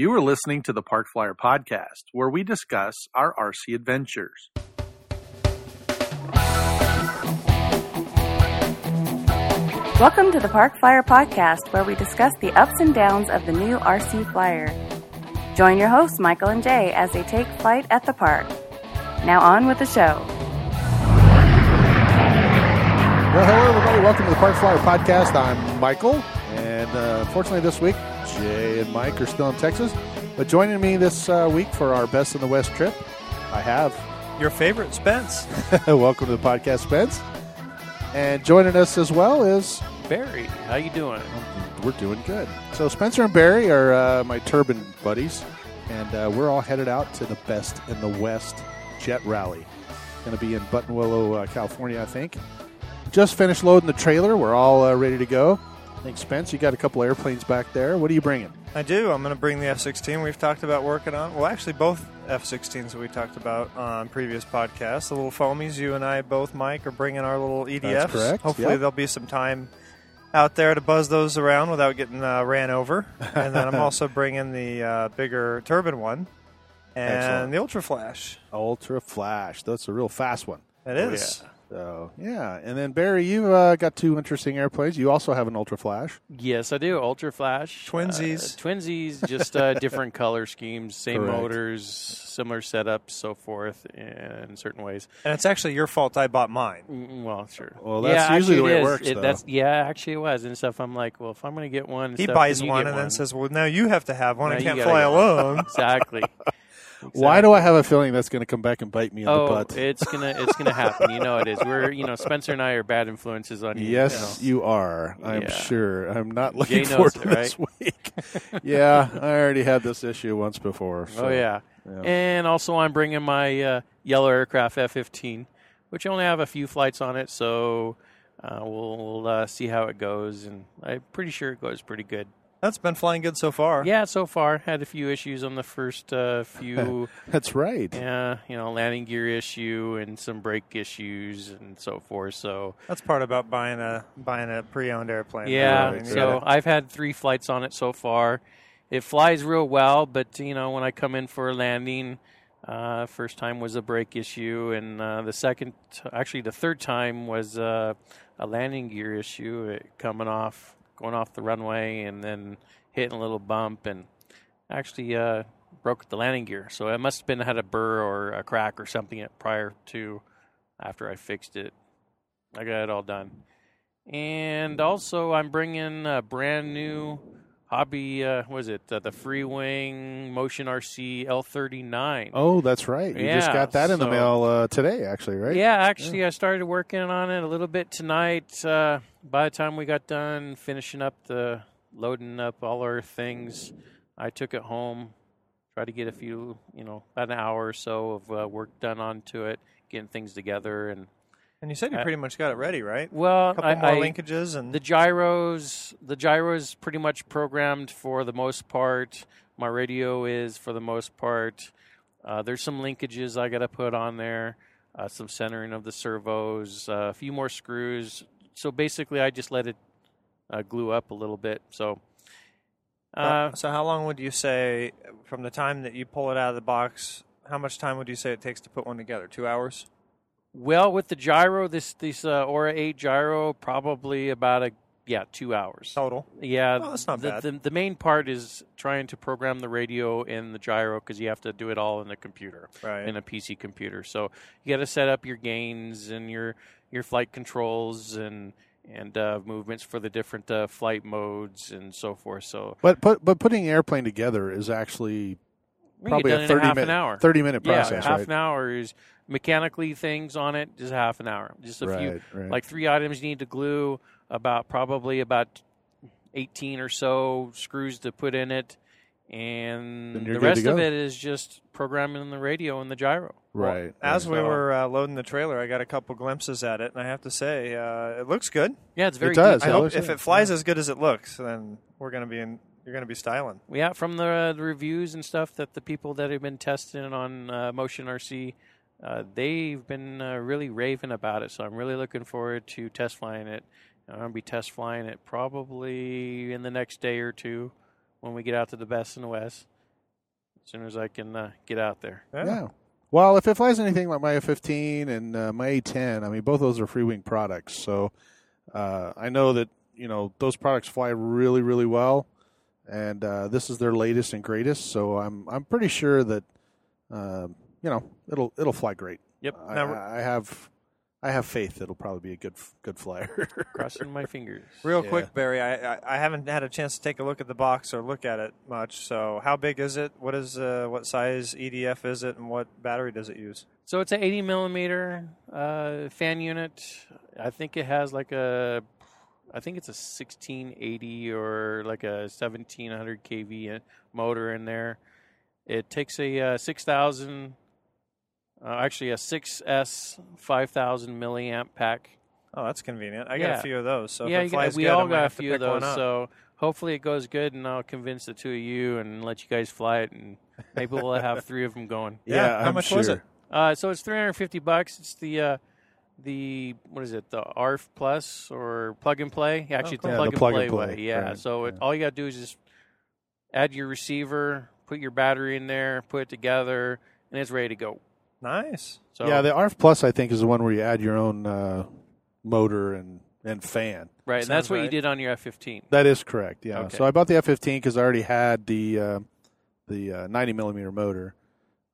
You are listening to the Park Flyer Podcast, where we discuss our RC adventures. Welcome to the Park Flyer Podcast, where we discuss the ups and downs of the new RC Flyer. Join your hosts, Michael and Jay, as they take flight at the park. Now on with the show. Well, hello, everybody. Welcome to the Park Flyer Podcast. I'm Michael, and uh, unfortunately, this week, Jay and Mike are still in Texas. But joining me this uh, week for our Best in the West trip, I have Your favorite, Spence. welcome to the podcast, Spence. And joining us as well is Barry, how you doing? we're doing good. So Spencer and Barry are uh, my turbine buddies, and uh, we're all headed out to the Best in the West Jet Rally. Going to be in Buttonwillow, uh, California, I think. Just finished loading the trailer. We're all uh, ready to go. I think Spence, you got a couple airplanes back there. What are you bringing? I do. I'm going to bring the F-16. We've talked about working on. Well, actually, both F-16s that we talked about on previous podcasts. The little foamies. You and I both, Mike, are bringing our little EDFs. That's correct, Hopefully, yep. there'll be some time out there to buzz those around without getting uh, ran over. and then I'm also bringing the uh, bigger turbine one and Excellent. the Ultra Flash. Ultra Flash. That's a real fast one. It is. So yeah, and then Barry, you've uh, got two interesting airplanes. You also have an Ultra Flash. Yes, I do. Ultra Flash. Twinsies. Uh, twinsies, just uh, different color schemes, same Correct. motors, similar setups, so forth, in certain ways. And it's actually your fault I bought mine. Mm, Well, sure. Well, that's yeah, usually the actually way it is. works, though. that's yeah, actually it was and stuff. I'm like, well, if I'm going to get one, He stuff, buys then you one and then says, "Well, now you have to have one. Now I can't fly alone." exactly. Why do I have a feeling that's going to come back and bite me in the Oh, butt? it's gonna it's gonna happen. You know it is. We're you know Spencer and I are bad influences on you. Yes, you know. you are. I'm Yeah. sure. I'm not looking Jay forward to it, this week. yeah, I already had this issue once before. so, oh yeah. yeah. And also, I'm bringing my uh, yellow aircraft F-15, which only have a few flights on it, so uh, we'll, we'll uh, see how it goes. And I'm pretty sure it goes pretty good. That's been flying good so far. Yeah, so far had a few issues on the first uh, few, That's right. Yeah, you know, landing gear issue and some brake issues and so forth. So That's part about buying a buying a pre-owned airplane. yeah, I mean, you so gotta- I've had three flights on it so far. It flies real well, but you know when I come in for a landing, uh, first time was a brake issue, and uh, the second, actually the third time was uh, a landing gear issue, it coming off, going off the runway, and then hitting a little bump, and actually uh, broke the landing gear. So it must have been had a burr or a crack or something prior to after I fixed it. I got it all done. And also, I'm bringing a brand new hobby. Uh, what is it? Uh, the Free Wing Motion RC L39. Oh, that's right. You just got that in the mail uh, today, actually, right? Yeah, actually, I started working on it a little bit tonight. Uh, by the time we got done finishing up the loading up all our things, I took it home. Tried to get a few, you know, about an hour or so of uh, work done onto it, getting things together, and and you said you pretty much got it ready, right? well, A couple I, more I, linkages and the gyros the gyro is pretty much programmed for the most part my radio is for the most part uh, there's some linkages i got to put on there uh, some centering of the servos uh, a few more screws so basically i just let it uh, glue up a little bit so uh, so how long would you say from the time that you pull it out of the box? How much time would you say it takes to put one together? Two hours. well with the gyro this this uh, aura 8 gyro probably about a yeah two hours Total. Yeah, Oh, that's not the, bad. The, the main part is trying to program the radio in the gyro because you have to do it all in the computer, Right. in a PC computer. So you got to set up your gains and your your flight controls and and uh, movements for the different uh, flight modes and so forth. So But put, but putting an airplane together is actually probably a thirty half minute an hour. thirty minute process. yeah, half right? an hour is mechanically things on it. Just half an hour. Just a few right, right. like three items you need to glue about probably about 18 or so screws to put in it and the rest of it is just programming the radio and the gyro right. As right. we were uh, loading the trailer, I got a couple glimpses at it, and I have to say, uh, it looks good. yeah it's very does, deep. I Yeah, it hope looks if good. it flies as good as it looks, then we're going to be in. You're going to be styling. yeah from the, the reviews and stuff that the people that have been testing on uh, motion rc uh, they've been uh, really raving about it so i'm really looking forward to test flying it i'm going to be test flying it probably in the next day or two when we get out to the best in the west as soon as I can uh, get out there. Yeah. Well, if it flies anything like my F-15 and uh, my A-10, I mean, both those are free wing products. So uh, I know that you know those products fly really, really well, and uh, this is their latest and greatest. So I'm I'm pretty sure that uh, you know it'll it'll fly great. Yep. I, Now- I I have I have faith it'll probably be a good good flyer. Crossing my fingers. Real Yeah. quick, Barry, I, I I haven't had a chance to take a look at the box or look at it much. So, how big is it? What is uh, what size EDF is it, and what battery does it use? So it's an 80 millimeter uh, fan unit. I think it has like a, I think it's a 1680 or like a 1700 kV motor in there. It takes a uh, 6000, uh, actually a 6S 5000 milliamp pack. Oh, that's convenient. I got Yeah. a few of those. So yeah, if it you got- flies we good, I all might got a have to few of pick one those. up. So hopefully it goes good, and I'll convince the two of you and let you guys fly it, and maybe we'll have three of them going. Yeah, how I'm much was sure. it? Uh, so it's 350 bucks. It's the uh, the what is it? The ARF Plus or plug and play? Actually, it's cool. the Yeah, plug, the plug and and play, play, way. Yeah. right, So it, yeah. all you got to do is just add your receiver, put your battery in there, put it together, and it's ready to go. Nice. So yeah, the ARF Plus I think is the one where you add your own uh, motor and and fan. right, and sounds that's what you did on your F15. That is correct. Yeah. Okay. So I bought the F fifteen because I already had the uh, the uh, ninety millimeter motor,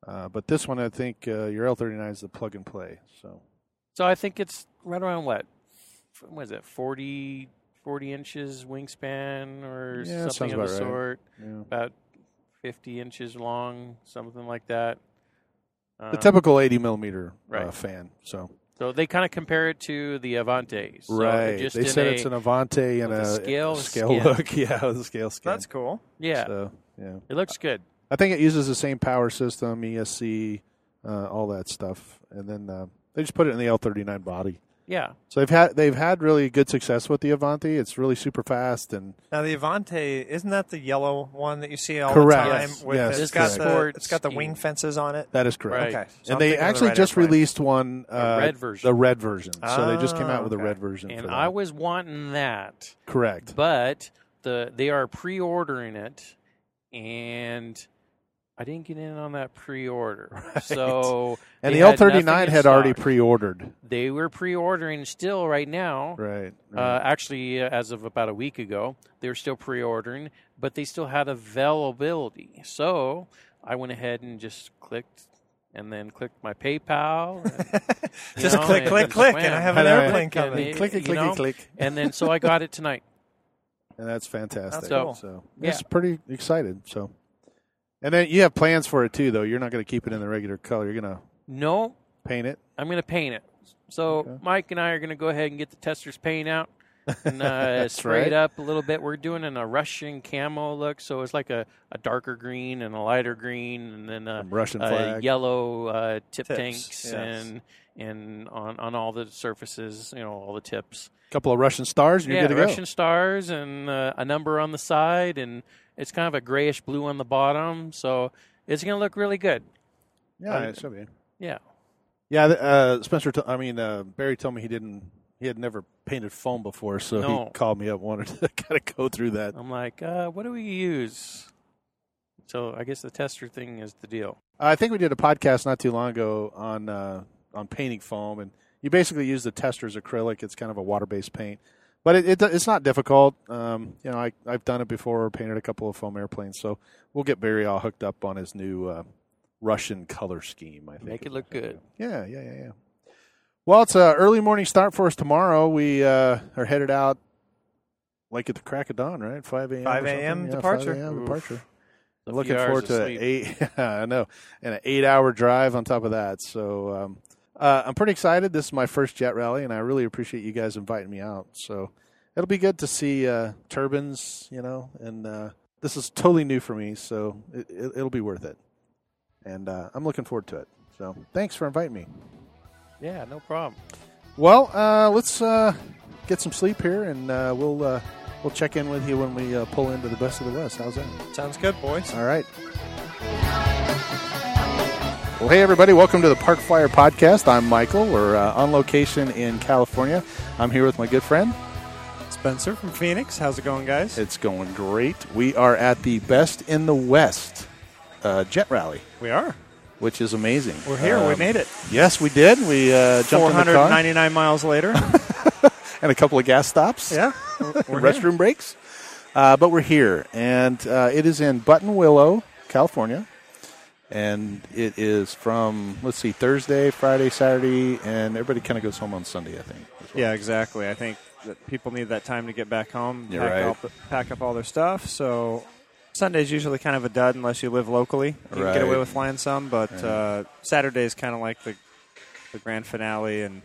uh, but this one I think uh, your L thirty nine is the plug and play. So So I think it's right around what? F- What is it? 40, 40 inches wingspan or Yeah, that something sounds of the about right. sort. yeah. About 50 inches long, something like that. The Um, typical eighty millimeter uh, fan. So So they kind of compare it to the Avanti. So right, Just they said a, it's an Avanti and with a, a scale scale skin. look. Yeah, with a scale skin. That's cool. yeah. So yeah, It looks good. I think it uses the same power system, ESC, uh, all that stuff, and then uh, they just put it in the L thirty nine body. Yeah. So they've had they've had really good success with the Avanti. It's really super fast and Now the Avanti isn't that the yellow one that you see all Correct. the time? Yes. With Yes, it's This got is the it's got the wing fences on it. that is correct. Right. Okay, so I'm and they thinking of the actually just airplane. released one, uh, red version. the red version. so they just came Ah, out with a red version. And for I was wanting that, correct. but the they are pre-ordering it, and I didn't get in on that pre-order. Right. So And the L thirty nine had already pre-ordered. They were pre-ordering still right now. Right. Uh, actually, uh, as of about a week ago, they were still pre-ordering, but they still had availability. So I went ahead and just clicked, and then clicked my PayPal. and, Just know, click, click, click, and I have an airplane coming. click click know, click. And then so I got it tonight. And that's fantastic. That's cool. So Yeah. it's pretty excited. So, and then you have plans for it too, though. You're not going to keep it in the regular color. You're going to No, paint it. I'm going to paint it. So Okay. Mike and I are going to go ahead and get the Testors paint out and uh, spray right. it up a little bit. We're doing an, a Russian camo look, so it's like a, a darker green and a lighter green, and then a, Some Russian uh, flag. yellow uh, tip Tips, tanks yes. and and on, on all the surfaces, you know, all the tips. A couple of Russian stars, and you're yeah, good to Russian stars and uh, a number on the side, and it's kind of a grayish blue on the bottom, so it's going to look really good. Yeah, Um, it should be. Yeah. Yeah, uh, Spencer. T- I mean, uh, Barry told me he didn't. He had never painted foam before, so No. he called me up, wanted to kind of go through that. I'm like, uh, what do we use? So I guess the tester thing is the deal. I think we did a podcast not too long ago on uh, on painting foam, and you basically use the Testors acrylic. It's kind of a water based paint, but it, it it's not difficult. Um, you know, I I've done it before, painted a couple of foam airplanes, so we'll get Barry all hooked up on his new uh, Russian color scheme. I think Make it look good. Yeah, yeah, yeah, yeah. Well, it's an early morning start for us tomorrow. We uh, are headed out like at the crack of dawn, right? Five a.m. 5 something? a.m. Yeah, departure. 5 a.m. Departure. Looking forward to sleep. eight. I know, and an eight-hour drive on top of that. So um, uh, I'm pretty excited. This is my first jet rally, and I really appreciate you guys inviting me out. So it'll be good to see uh, turbines, you know, and uh, this is totally new for me, so it, it, it'll be worth it. And uh, I'm looking forward to it. So thanks for inviting me. Yeah, no problem. Well, uh, let's uh, get some sleep here, and uh, we'll uh, we'll check in with you when we uh, pull into the best of the west. How's that? Sounds good, boys. All right. Well, hey, everybody. Welcome to the Park Flyer Podcast. I'm Michael. We're uh, on location in California. I'm here with my good friend. Spencer from Phoenix. How's it going, guys? It's going great. We are at the Best in the West uh, jet rally, We are. which is amazing. We're here. we Um, made it. Yes, we did. We uh, jumped in the car 499 miles later. and a couple of gas stops. yeah. We're restroom breaks. Uh, but we're here, and uh, it is in Buttonwillow, California, and it is from let's see Thursday, Friday, Saturday, and everybody kind of goes home on Sunday, I think. well. Yeah, exactly. I think that people need that time to get back home, You're pack, right. up, pack up all their stuff. So Sunday's usually kind of a dud unless you live locally. You can get away with flying some, but Right. uh, Saturday's kind of like the the grand finale, and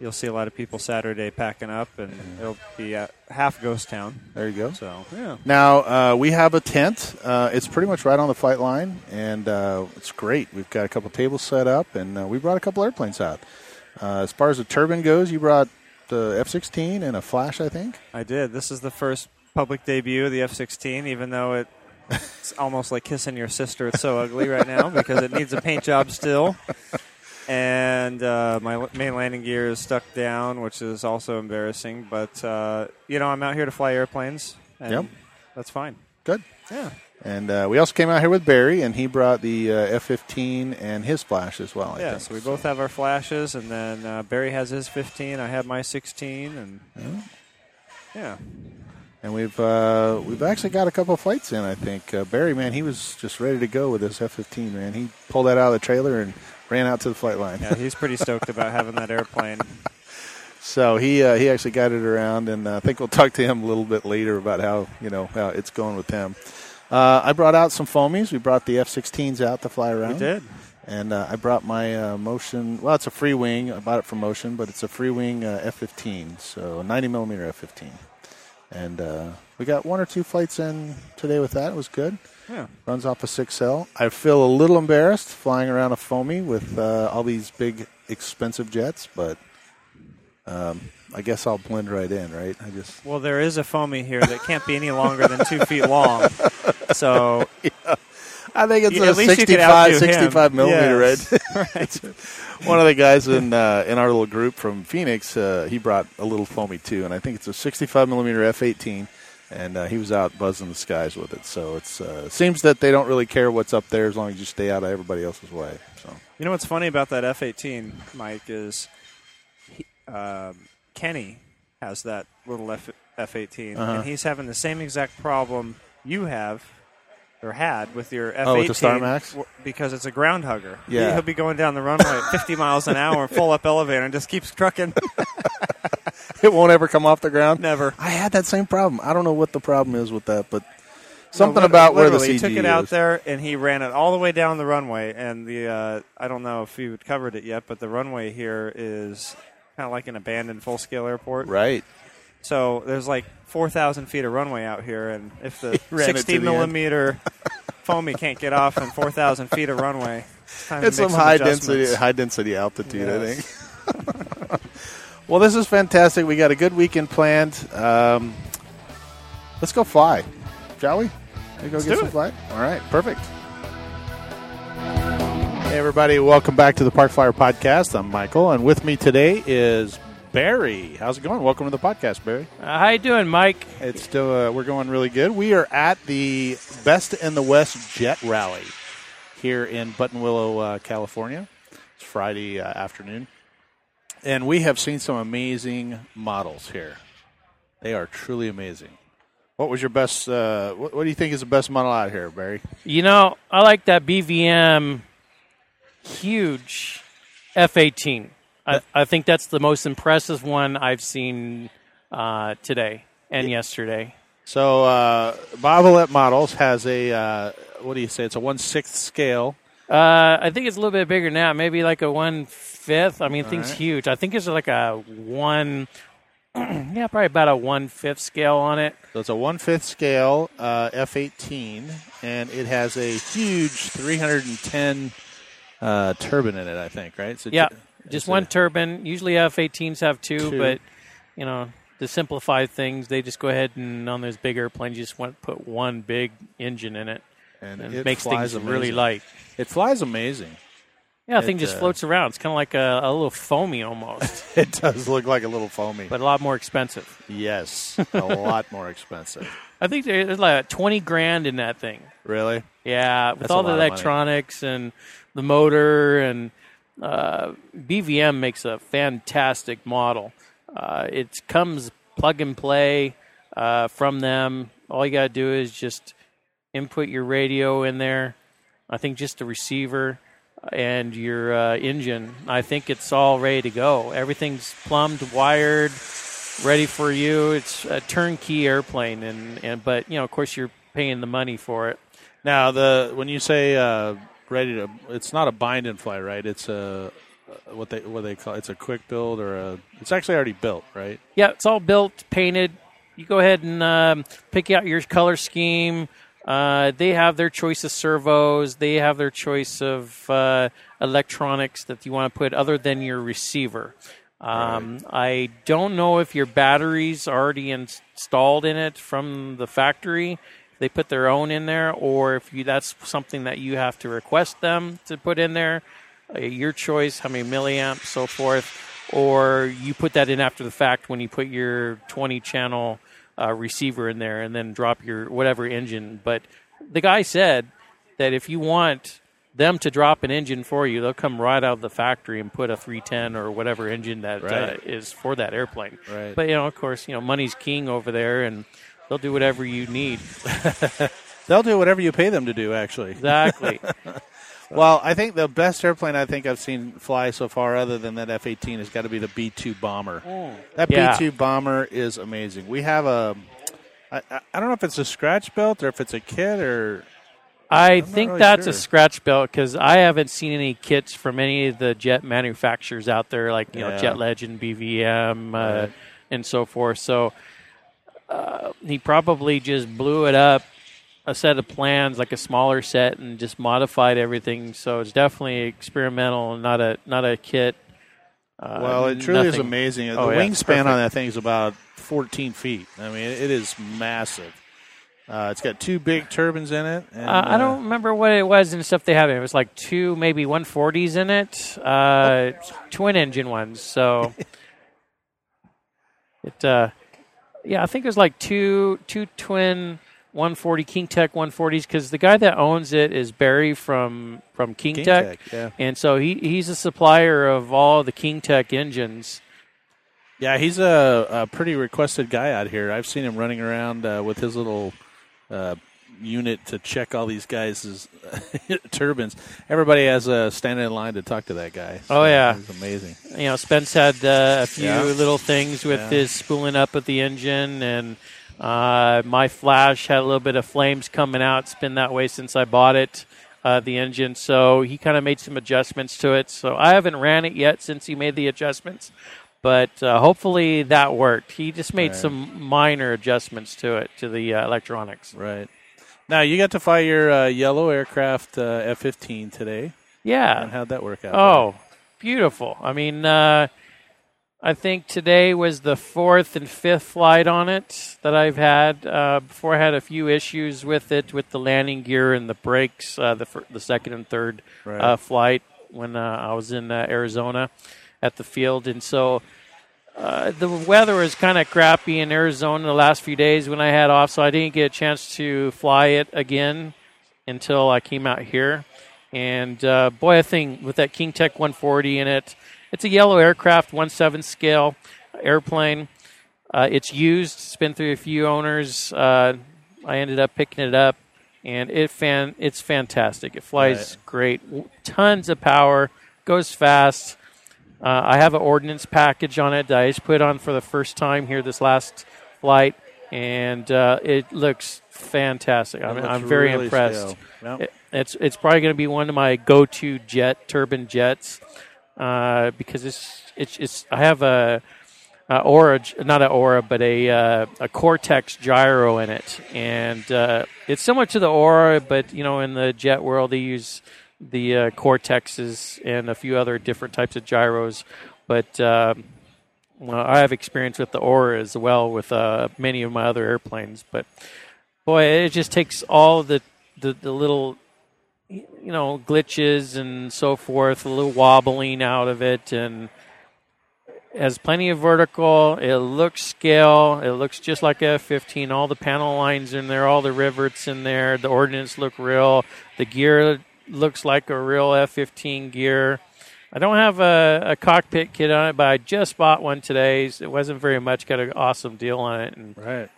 you'll see a lot of people Saturday packing up, and it'll be at half ghost town. There you go. So yeah, Now uh, we have a tent. Uh, it's pretty much right on the flight line, and uh, it's great. We've got a couple tables set up, and uh, we brought a couple airplanes out. Uh, as far as the turbine goes, you brought the F-16 and a Flash, I think. I did. This is the first public debut of the F-16, even though it. It's almost like kissing your sister. It's so ugly right now because it needs a paint job still. And uh, my main landing gear is stuck down, which is also embarrassing. But, uh, you know, I'm out here to fly airplanes. And Yep. That's fine. Good. Yeah. And uh, we also came out here with Barry, and he brought the uh, F-15 and his Flash as well. I yeah, think. so we both have our flashes. And then uh, Barry has his 15. I have my 16. And yeah. And we've uh, we've actually got a couple of flights in. I think uh, Barry, man, he was just ready to go with his F-15. Man, he pulled that out of the trailer and ran out to the flight line. Yeah, he's pretty stoked about having that airplane. So he uh, he actually got it around, and uh, I think we'll talk to him a little bit later about how you know how it's going with him. Uh, I brought out some foamies. We brought the F-16s out to fly around. We did. And uh, I brought my uh, Motion. Well, it's a free wing. I bought it from Motion, but it's a free wing uh, F-15, so 90 millimeter F-15. And uh, we got one or two flights in today with that. It was good. Yeah. Runs off a 6L. I feel a little embarrassed flying around a foamy with uh, all these big, expensive jets, but um, I guess I'll blend right in, right? I just Well, there is a foamy here that can't be any longer than two feet long. So I think it's Yeah, a at least you could 65, him. 65 millimeter, Yes. right? One of the guys in uh, in our little group from Phoenix, uh, he brought a little foamy too, and I think it's a 65 millimeter F18, and uh, he was out buzzing the skies with it. So it uh, seems that they don't really care what's up there as long as you stay out of everybody else's way. So you know what's funny about that F-18, Mike, is he, um, Kenny has that little F- F-18, Uh-huh. and he's having the same exact problem you have or had with your F-18 Oh, the Star Max? because it's a ground hugger. Yeah. He- he'll be going down the runway at 50 miles an hour, full up elevator, and just keeps trucking. it won't ever come off the ground. Never. I had that same problem. I don't know what the problem is with that, but something No, about where the CG he took it out is. there and he ran it all the way down the runway. And the uh, I don't know if you covered it yet, but the runway here is kind of like an abandoned full scale airport. Right. So there's like four thousand feet of runway out here, and if the sixty the millimeter foamy can't get off in four thousand feet of runway, it's, It's make some high density, high density altitude, I think. well, this is fantastic. We got a good weekend planned. Um, let's go fly, shall we? We go Let's get do some it. flight. All right, perfect. Hey, everybody! Welcome back to the Park Flyer Podcast. I'm Michael, and with me today is Barry. How's it going? Welcome to the podcast, Barry. Uh, how you doing, Mike? It's still uh, we're going really good. We are at the Best in the West Jet Rally here in Buttonwillow, uh, California. It's Friday uh, afternoon, and we have seen some amazing models here. They are truly amazing. What was your best? Uh, what, what do you think is the best model out here, Barry? You know, I like that BVM huge F-18. I, I think that's the most impressive one I've seen uh, today and yesterday. So uh, Bob Violett Models has a uh, what do you say? It's a one sixth scale. Uh, I think it's a little bit bigger now, maybe like a one fifth. I mean, things right. huge. I think it's like a one, yeah, probably about a one fifth scale on it. So it's a one fifth scale uh, F eighteen, and it has a huge three hundred and ten uh, turbine in it. I think, right? So Yeah, just one a- turbine. Usually F-18s have two, Two. but you know to simplify things, they just go ahead and on those big airplanes, you just want to put one big engine in it, and, and it makes flies things really light. It flies amazing. Yeah, the thing It, just uh, floats around. It's kind of like a, a little foamy almost, It does look like a little foamy. but a lot more expensive. yes, a lot more expensive. I think there's like twenty grand in that thing. Really? Yeah, with That's all the lot of money. electronics and the motor and uh, BVM makes a fantastic model. Uh, it comes plug and play uh, from them. All you got to do is just input your radio in there. I think just a receiver and your uh, engine. I think it's all ready to go. Everything's plumbed, wired, ready for you. It's a turnkey airplane, and, and but you know, of course, you're paying the money for it. Now the when you say uh, ready to, it's not a bind and fly, right? It's a what they what they call it's a quick build or a. It's actually already built, right? Yeah, it's all built, painted. You go ahead and um, pick out your color scheme. Uh, they have their choice of servos. They have their choice of uh, electronics that you want to put other than your receiver. Um, I don't know if your batteries are already installed in it from the factory. They put their own in there, or if you that's something that you have to request them to put in there. Uh, your choice, how many milliamps, so forth or you put that in after the fact when you put your 20 channel uh, receiver in there and then drop your whatever engine. But the guy said that if you want them to drop an engine for you, they'll come right out of the factory and put a 310 or whatever engine that uh, is for that airplane. Right. But you know, of course, you know, money's king over there, and they'll do whatever you need. They'll do whatever you pay them to do. Actually, Exactly. Well, I think the best airplane I think I've seen fly so far, other than that F eighteen, has got to be the B two bomber. That Yeah. B two bomber is amazing. We have a, I, I I don't know if it's a scratch belt or if it's a kit or I not think really that's a scratch belt because I haven't seen any kits from any of the jet manufacturers out there, like you know Jet Legend, BVM, uh, and so forth. So uh, he probably just blew it up, a set of plans, like a smaller set, and just modified everything. So it's definitely experimental, not a not a kit. Uh, well, it truly is amazing. The Oh, yeah, wingspan on that thing is about fourteen feet. I mean, it is massive. Uh, it's got two big turbines in it. And, Uh, I don't remember what it was and stuff they had. it. It was like two, maybe 140s in it, uh, twin engine ones. So it, uh, yeah, I think it was like two, two twin 140 King Tech 140s because the guy that owns it is Barry from from King, King Tech, Tech, yeah. and so he he's a supplier of all the King Tech engines. Yeah, he's a, a pretty requested guy out here. I've seen him running around uh, with his little uh, unit to check all these guys' turbines. Everybody has uh, standing in line to talk to that guy. Oh, yeah. he's amazing. you know, Spence had uh, a few Yeah. little things with Yeah. his spooling up of the engine, and uh, my Flash had a little bit of flames coming out. It's been that way since I bought it, uh, the engine. So he kind of made some adjustments to it. So I haven't ran it yet since he made the adjustments, but uh, hopefully that worked. He just made Right. some minor adjustments to it, to the uh, electronics. Right. Now, you got to fly your uh, yellow aircraft uh, F 15 today. Yeah. And how'd that work out? Oh, beautiful. I mean, uh, I think today was the fourth and fifth flight on it that I've had. Uh, before I had a few issues with it, with the landing gear and the brakes, uh, the, fir- the second and third Right. uh, flight when uh, I was in uh, Arizona at the field. And so uh, the weather was kind of crappy in Arizona the last few days when I had off, so I didn't get a chance to fly it again until I came out here. And uh, boy, I think with that King Tech 140 in it, it's a yellow aircraft, 1/7 scale airplane. Uh, it's used. It's been through a few owners. Uh, I ended up picking it up, and it fan it's fantastic. It flies Right. great, tons of power, goes fast. Uh, I have an ordnance package on it that I just put on for the first time here this last flight, and uh, it looks fantastic. I It mean, looks I'm very really impressed. Yep. It- it's it's probably going to be one of my go-to jet turbine jets uh, because it's it's it's I have a, a aura not an aura but a uh, a Cortex gyro in it. And uh, it's similar to the aura but you know in the jet world they use the uh, Cortexes and a few other different types of gyros. But um, well, I have experience with the aura as well with uh, many of my other airplanes. But boy it just takes all the the, the little you know glitches and so forth, a little wobbling out of it, and has plenty of vertical. It looks scale. It looks just like a F-15. All the panel lines in there, all the rivets in there. The ordnance look real. The gear looks like a real F-15 gear. I don't have a, a cockpit kit on it, but I just bought one today. It wasn't very much. Got an awesome deal on it, and Right.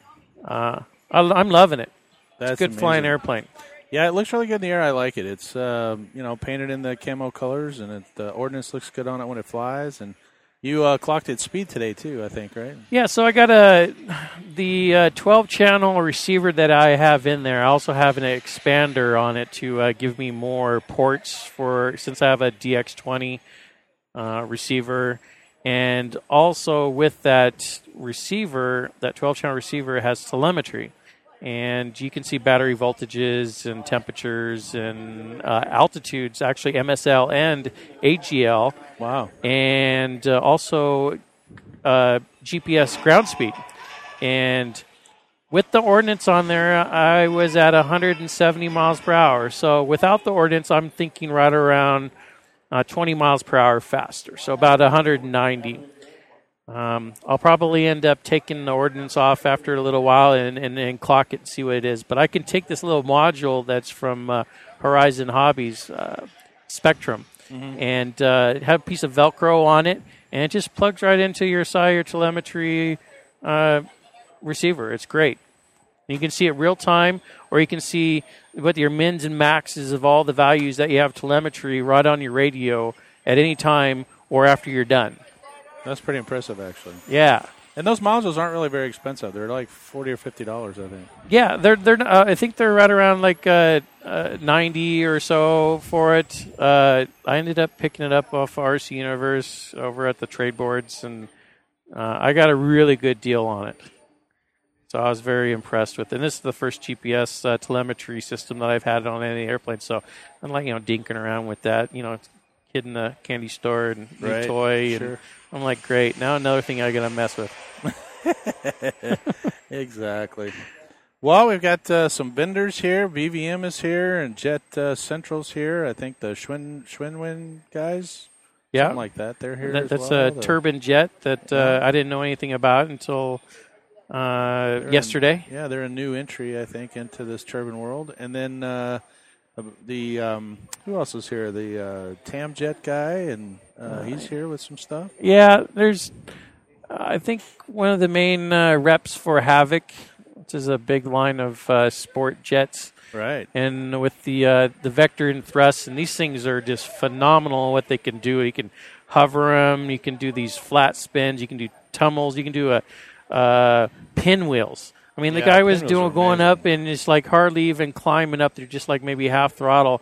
uh, I, I'm loving it. That's It's a good flying airplane. Yeah, it looks really good in the air. I like it. It's um, you know painted in the camo colors, and it, the ordnance looks good on it when it flies. And you uh, clocked its speed today too, I think, right? Yeah, so I got a the uh, 12 channel receiver that I have in there. I also have an expander on it to uh, give me more ports for since I have a DX20 uh, receiver, and also with that receiver, that 12 channel receiver has telemetry. And you can see battery voltages and temperatures and uh, altitudes, actually MSL and AGL Wow. and uh, also uh, GPS ground speed. And with the ordnance on there, I was at 170 miles per hour. So without the ordnance, I'm thinking right around uh, 20 miles per hour faster. So about 190. Um, I'll probably end up taking the ordinance off after a little while and, and, and clock it and see what it is. But I can take this little module that's from uh, Horizon Hobbies uh, Spektrum and uh, have a piece of Velcro on it, and it just plugs right into your SIRE telemetry uh, receiver. It's great. You can see it real time, or you can see what your mins and maxes of all the values that you have telemetry right on your radio at any time or after you're done. That's pretty impressive, actually. Yeah. And those modules aren't really very expensive. They're like forty or fifty dollars, I think. Yeah, they're they're. Uh, I think they're right around like uh, uh, ninety or so for it. Uh, I ended up picking it up off RC Universe over at the trade boards, and uh, I got a really good deal on it. So I was very impressed with it. And this is the first GPS uh, telemetry system that I've had on any airplane. So I'm like you know dinking around with that. You know, kid in the candy store and new Right, toy, and sure. I'm like, great. Now another thing I got to mess with. Exactly. Well, we've got uh, some vendors here. BVM is here, and Jet uh, Central's here. I think the Schwinn Swiwin guys, Yeah, something like that. They're here. That, that's well. a The- turbine jet that uh, I didn't know anything about until uh, yesterday. Yeah, they're a new entry, I think, into this turbine world. And then uh, the um, who else is here? The uh, Tamjet guy, and uh, he's here with some stuff. Yeah, there's. I think one of the main uh, reps for Havoc, which is a big line of uh, sport jets, Right. and with the uh, the vector and thrust, and these things are just phenomenal. What they can do, you can hover them, you can do these flat spins, you can do tumbles, you can do a uh, pinwheels. I mean, the Yeah, guy was doing are going up and it's like hardly even climbing up. They're just like maybe half throttle.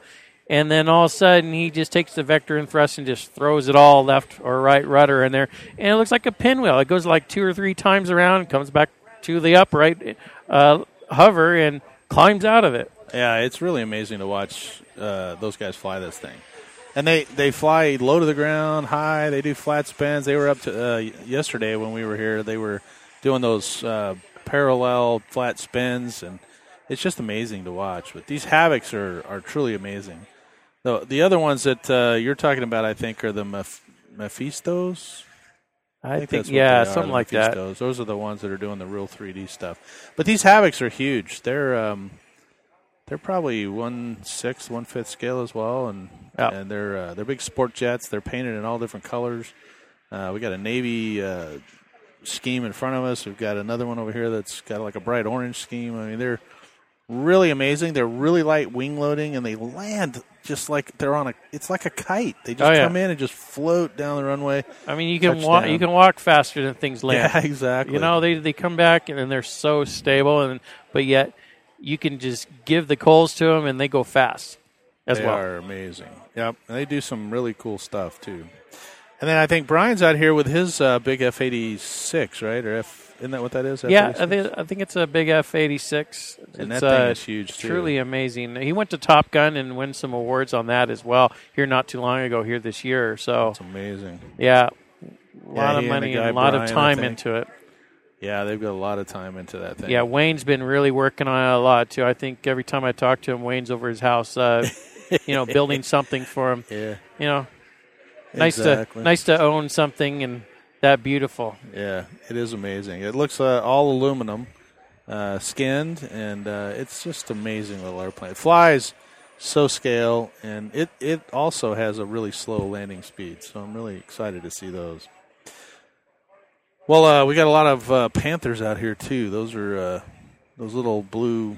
And then all of a sudden, he just takes the vector and thrust and just throws it all left or right rudder in there. And it looks like a pinwheel. It goes like two or three times around, comes back to the upright uh, hover, and climbs out of it. Yeah, it's really amazing to watch uh, those guys fly this thing. And they, they fly low to the ground, high. They do flat spins. They were up to uh, yesterday when we were here. They were doing those uh, parallel flat spins, and it's just amazing to watch. But these havocs are, are truly amazing. The the other ones that uh, you're talking about, I think, are the Meph- Mephistos. I, think, that's what yeah, something like that. Those are the ones that are doing the real 3D stuff. But these havocs are huge. They're um, they're probably one sixth, one fifth scale as well, and Yeah. and they're uh, they're big sport jets. They're painted in all different colors. Uh, we got a navy uh, scheme in front of us. We've got another one over here that's got like a bright orange scheme. I mean, they're really amazing. They're really light wing loading, and they land just like they're on a. It's like a kite. They just Oh, yeah. come in and just float down the runway. I mean, you can walk. You can walk faster than things land. Yeah, exactly. You know, they they come back and then they're so stable, and but yet you can just give the coals to them and they go fast as well. they well. are amazing. Yep, and they do some really cool stuff too. And then I think Brian's out here with his uh, big F eighty six, right? Or F? Isn't that what that is? Yeah, I F86? think I think it's a big F eighty six. And It's that thing uh, is huge too. truly amazing. He went to Top Gun and won some awards on that as well here not too long ago here this year. So It's amazing. yeah, a Yeah, lot of he and money and a lot Brian, of time into it. Yeah, they've got a lot of time into that thing. Yeah, Wayne's been really working on it a lot too. I think every time I talk to him, Wayne's over his house, uh, you know, building something for him. yeah, You know, nice Exactly. to nice to own something and that beautiful. Yeah, it is amazing. It looks uh, all aluminum, uh, skinned, and uh, it's just amazing little airplane. It flies so scale, and it it also has a really slow landing speed. So I'm really excited to see those. Well, uh, we got a lot of uh, Panthers out here too. Those are uh, those little blue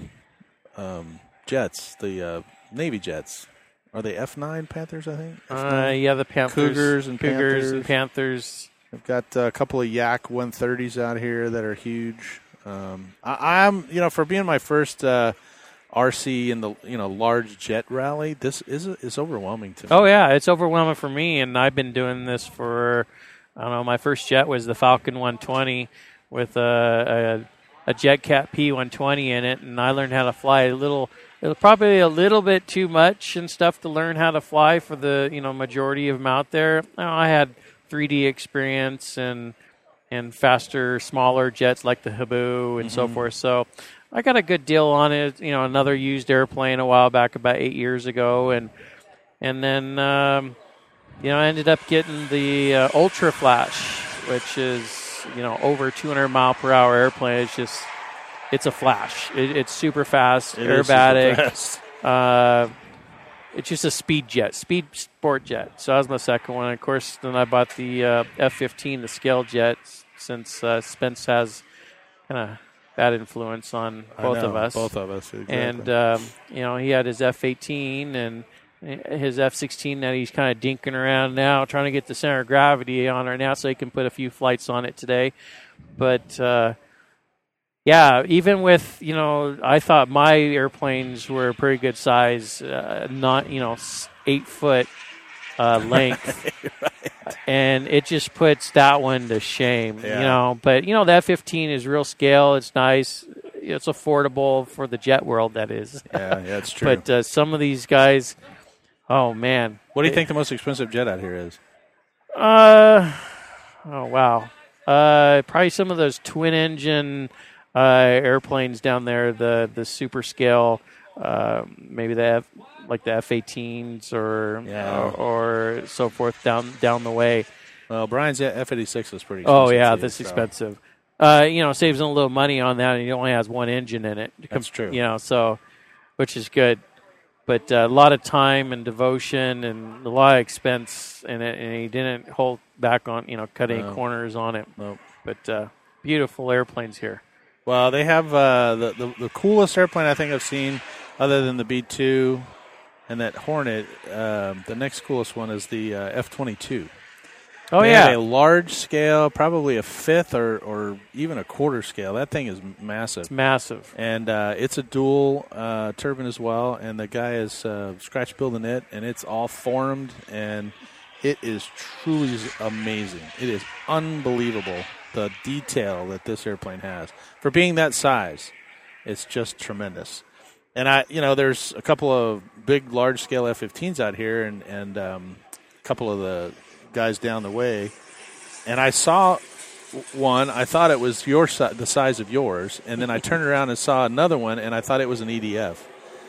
um, jets, the uh, Navy jets. Are they F9 Panthers? I think. Uh, F9? yeah, the Panthers, Cougars and Cougars and Panthers. Panthers. I've got a couple of Yak 130s out here that are huge. Um, I, I'm, you know, for being my first uh, RC in the you know large jet rally, this is is overwhelming to me. Oh yeah, it's overwhelming for me, and I've been doing this for I don't know. My first jet was the Falcon 120 with a a, a JetCat P120 in it, and I learned how to fly a little. It was probably a little bit too much and stuff to learn how to fly for the you know majority of them out there. You I had 3D experience and and faster, smaller jets like the Habu and so forth. So I got a good deal on it. You know, another used airplane a while back, about eight years ago, and and then um, you know I ended up getting the uh, Ultra Flash, which is you know over 200 mile per hour airplane. It's just it's a flash. It, it's super fast, It is super aerobatic. fast. Uh, it's just a speed jet, speed sport jet. So that was my second one. Of course, then I bought the uh, F-15, the scale jet, since uh, Spence has kind of bad influence on both know, of us. Both of us. Exactly. And um, you know, he had his F-18 and his F-16 that he's kind of dinking around now, trying to get the center of gravity on right now, so he can put a few flights on it today. But uh, yeah, even with you know, I thought my airplanes were a pretty good size, uh, not you know, eight foot uh, length, and it just puts that one to shame. Yeah. You know, but you know that 15 is real scale. It's nice. It's affordable for the jet world. That is. yeah, yeah, it's true. But uh, some of these guys, oh man, what do you think the most expensive jet out here is? uh, oh wow, uh, probably some of those twin engine uh, airplanes down there, the the super scale, uh, maybe the F, like the F-18s or, Yeah. or or so forth down down the way. Well, Brian's F eighty six is pretty. Oh yeah, that's so- expensive. Uh, you know, saves a little money on that, and he only has one engine in it. That's true. You know, so which is good. But uh, a lot of time and devotion and a lot of expense in it, and he didn't hold back on you know cutting No. corners on it. Nope. But uh, beautiful airplanes here. Well, they have uh, the, the the coolest airplane I think I've seen, other than the B two and that Hornet. Um, the next coolest one is the uh, F twenty two. Oh They yeah, a large scale, probably a fifth or, or even a quarter scale. That thing is massive. it's massive. and uh, it's a dual uh, turbine as well. And the guy is uh, scratch building it, and it's all formed, and it is truly amazing. It is unbelievable the detail that this airplane has for being that size. It's just tremendous. And I, you know, there's a couple of big, large scale F-15s out here, and and um, a couple of the guys down the way, and I saw one. I thought it was your si- the size of yours, and then I turned around and saw another one, and I thought it was an EDF.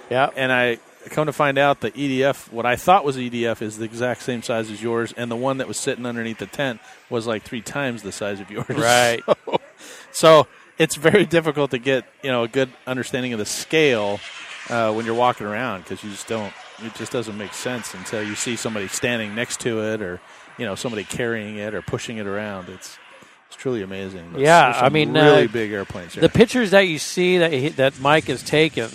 Yeah, And I come to find out the EDF, what I thought was EDF, is the exact same size as yours, and the one that was sitting underneath the tent was like three times the size of yours. Right. So, so it's very difficult to get you know a good understanding of the scale uh, when you're walking around because you just don't. It just doesn't make sense until you see somebody standing next to it, or you know somebody carrying it or pushing it around. It's it's truly amazing. There's- Yeah, there's I mean, really uh, big airplanes here. the pictures that you see that he, that Mike has taken,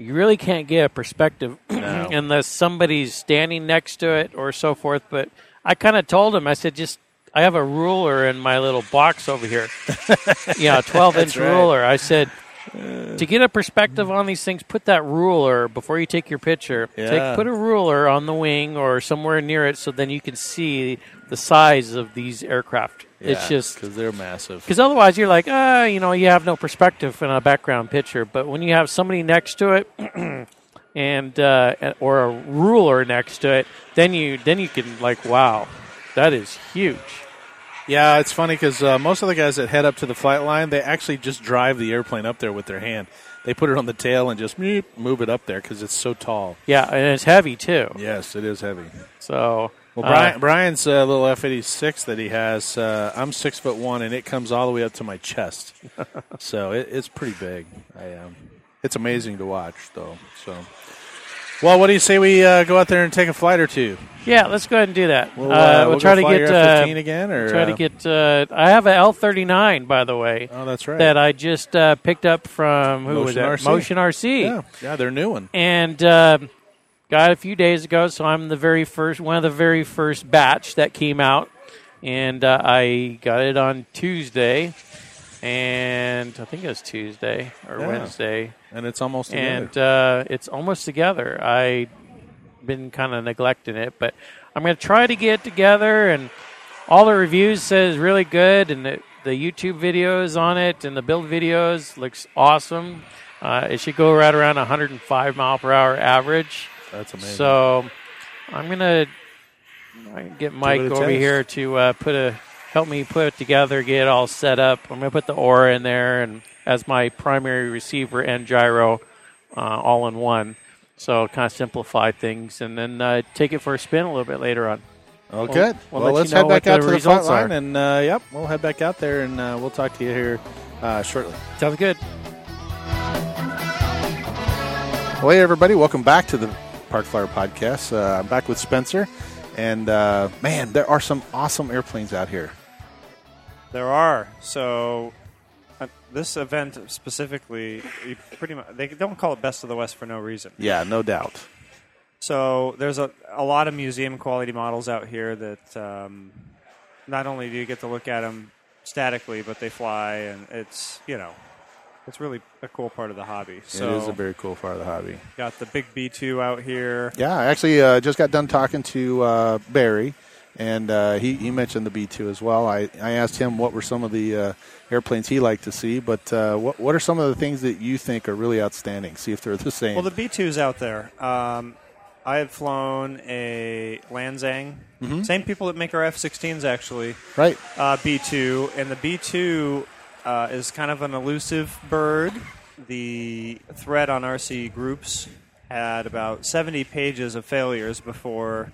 you really can't get a perspective No. unless somebody's standing next to it or so forth. But I kind of told him, I said, just I have a ruler in my little box over here, yeah, a twelve inch right. ruler. I said. Uh. To get a perspective on these things, put that ruler before you take your picture. Yeah. Take, put a ruler on the wing or somewhere near it, so then you can see the size of these aircraft. It's just because they're massive. because otherwise, you're like, ah, you know, you have no perspective in a background picture. But when you have somebody next to it, and uh, or a ruler next to it, then you then you can like, wow, that is huge. Yeah, it's funny because uh, most of the guys that head up to the flight line, they actually just drive the airplane up there with their hand. They put it on the tail and just move it up there because it's so tall. Yeah, and it's heavy too. Yes, it is heavy. So Well, Uh, Brian's uh, little F eighty six that he has. Uh, I'm six foot one, and it comes all the way up to my chest. so it, it's pretty big. I um, it's amazing to watch, though. So, well, what do you say we uh, go out there and take a flight or two? Yeah, let's go ahead and do that. We'll, uh, uh, we'll we'll try to get your uh, F-15 again, or try to uh, get. Uh, I have an L thirty nine, by the way, Oh, that's right. that I just uh, picked up from who was Motion that? RC. Motion RC. yeah, yeah, they're new one. and uh, got it a few days ago. So I'm the very first, one of the very first batch that came out, and uh, I got it on Tuesday, and I think it was Tuesday or Yeah. Wednesday, and it's almost together. and uh, it's almost together. I been kind of neglecting it, but I'm going to try to get it together. And all the reviews says really good, and the, the YouTube videos on it and the build videos looks awesome. Uh, it should go right around 105 mile per hour average. That's amazing. So I'm gonna get Mike over test. here to uh, put a help me put it together, get it all set up. I'm gonna put the aura in there and as my primary receiver and gyro uh, all in one. So kind of simplify things and then uh, take it for a spin a little bit later on. Oh, We'll- good. we'll Well, let let's know head back what the out to the front results are. line, and uh, yep, we'll head back out there, and uh, we'll talk to you here uh, shortly. Sounds good. Well, hey, everybody, welcome back to the Park Flyer Podcast. Uh, I'm back with Spencer, and uh, man, there are some awesome airplanes out here. There are. So uh, this event specifically, you pretty much they don't call it Best of the West for no reason. Yeah, no doubt. So there's a, a lot of museum quality models out here that um, not only do you get to look at them statically, but they fly, and it's you know it's really a cool part of the hobby. So it is a very cool part of the hobby. got the big B two out here. Yeah, I actually uh, just got done talking to uh, Barry, and uh, he, he mentioned the B 2 as well. I, I asked him what were some of the uh, airplanes he liked to see, but uh, what, what are some of the things that you think are really outstanding? See if they're the same. Well, the B 2's out there. Um, I had flown a Lanxiang. Same people that make our F 16s, actually. right? uh, B2, and the B2 uh, is kind of an elusive bird. The thread on RC groups had about 70 pages of failures before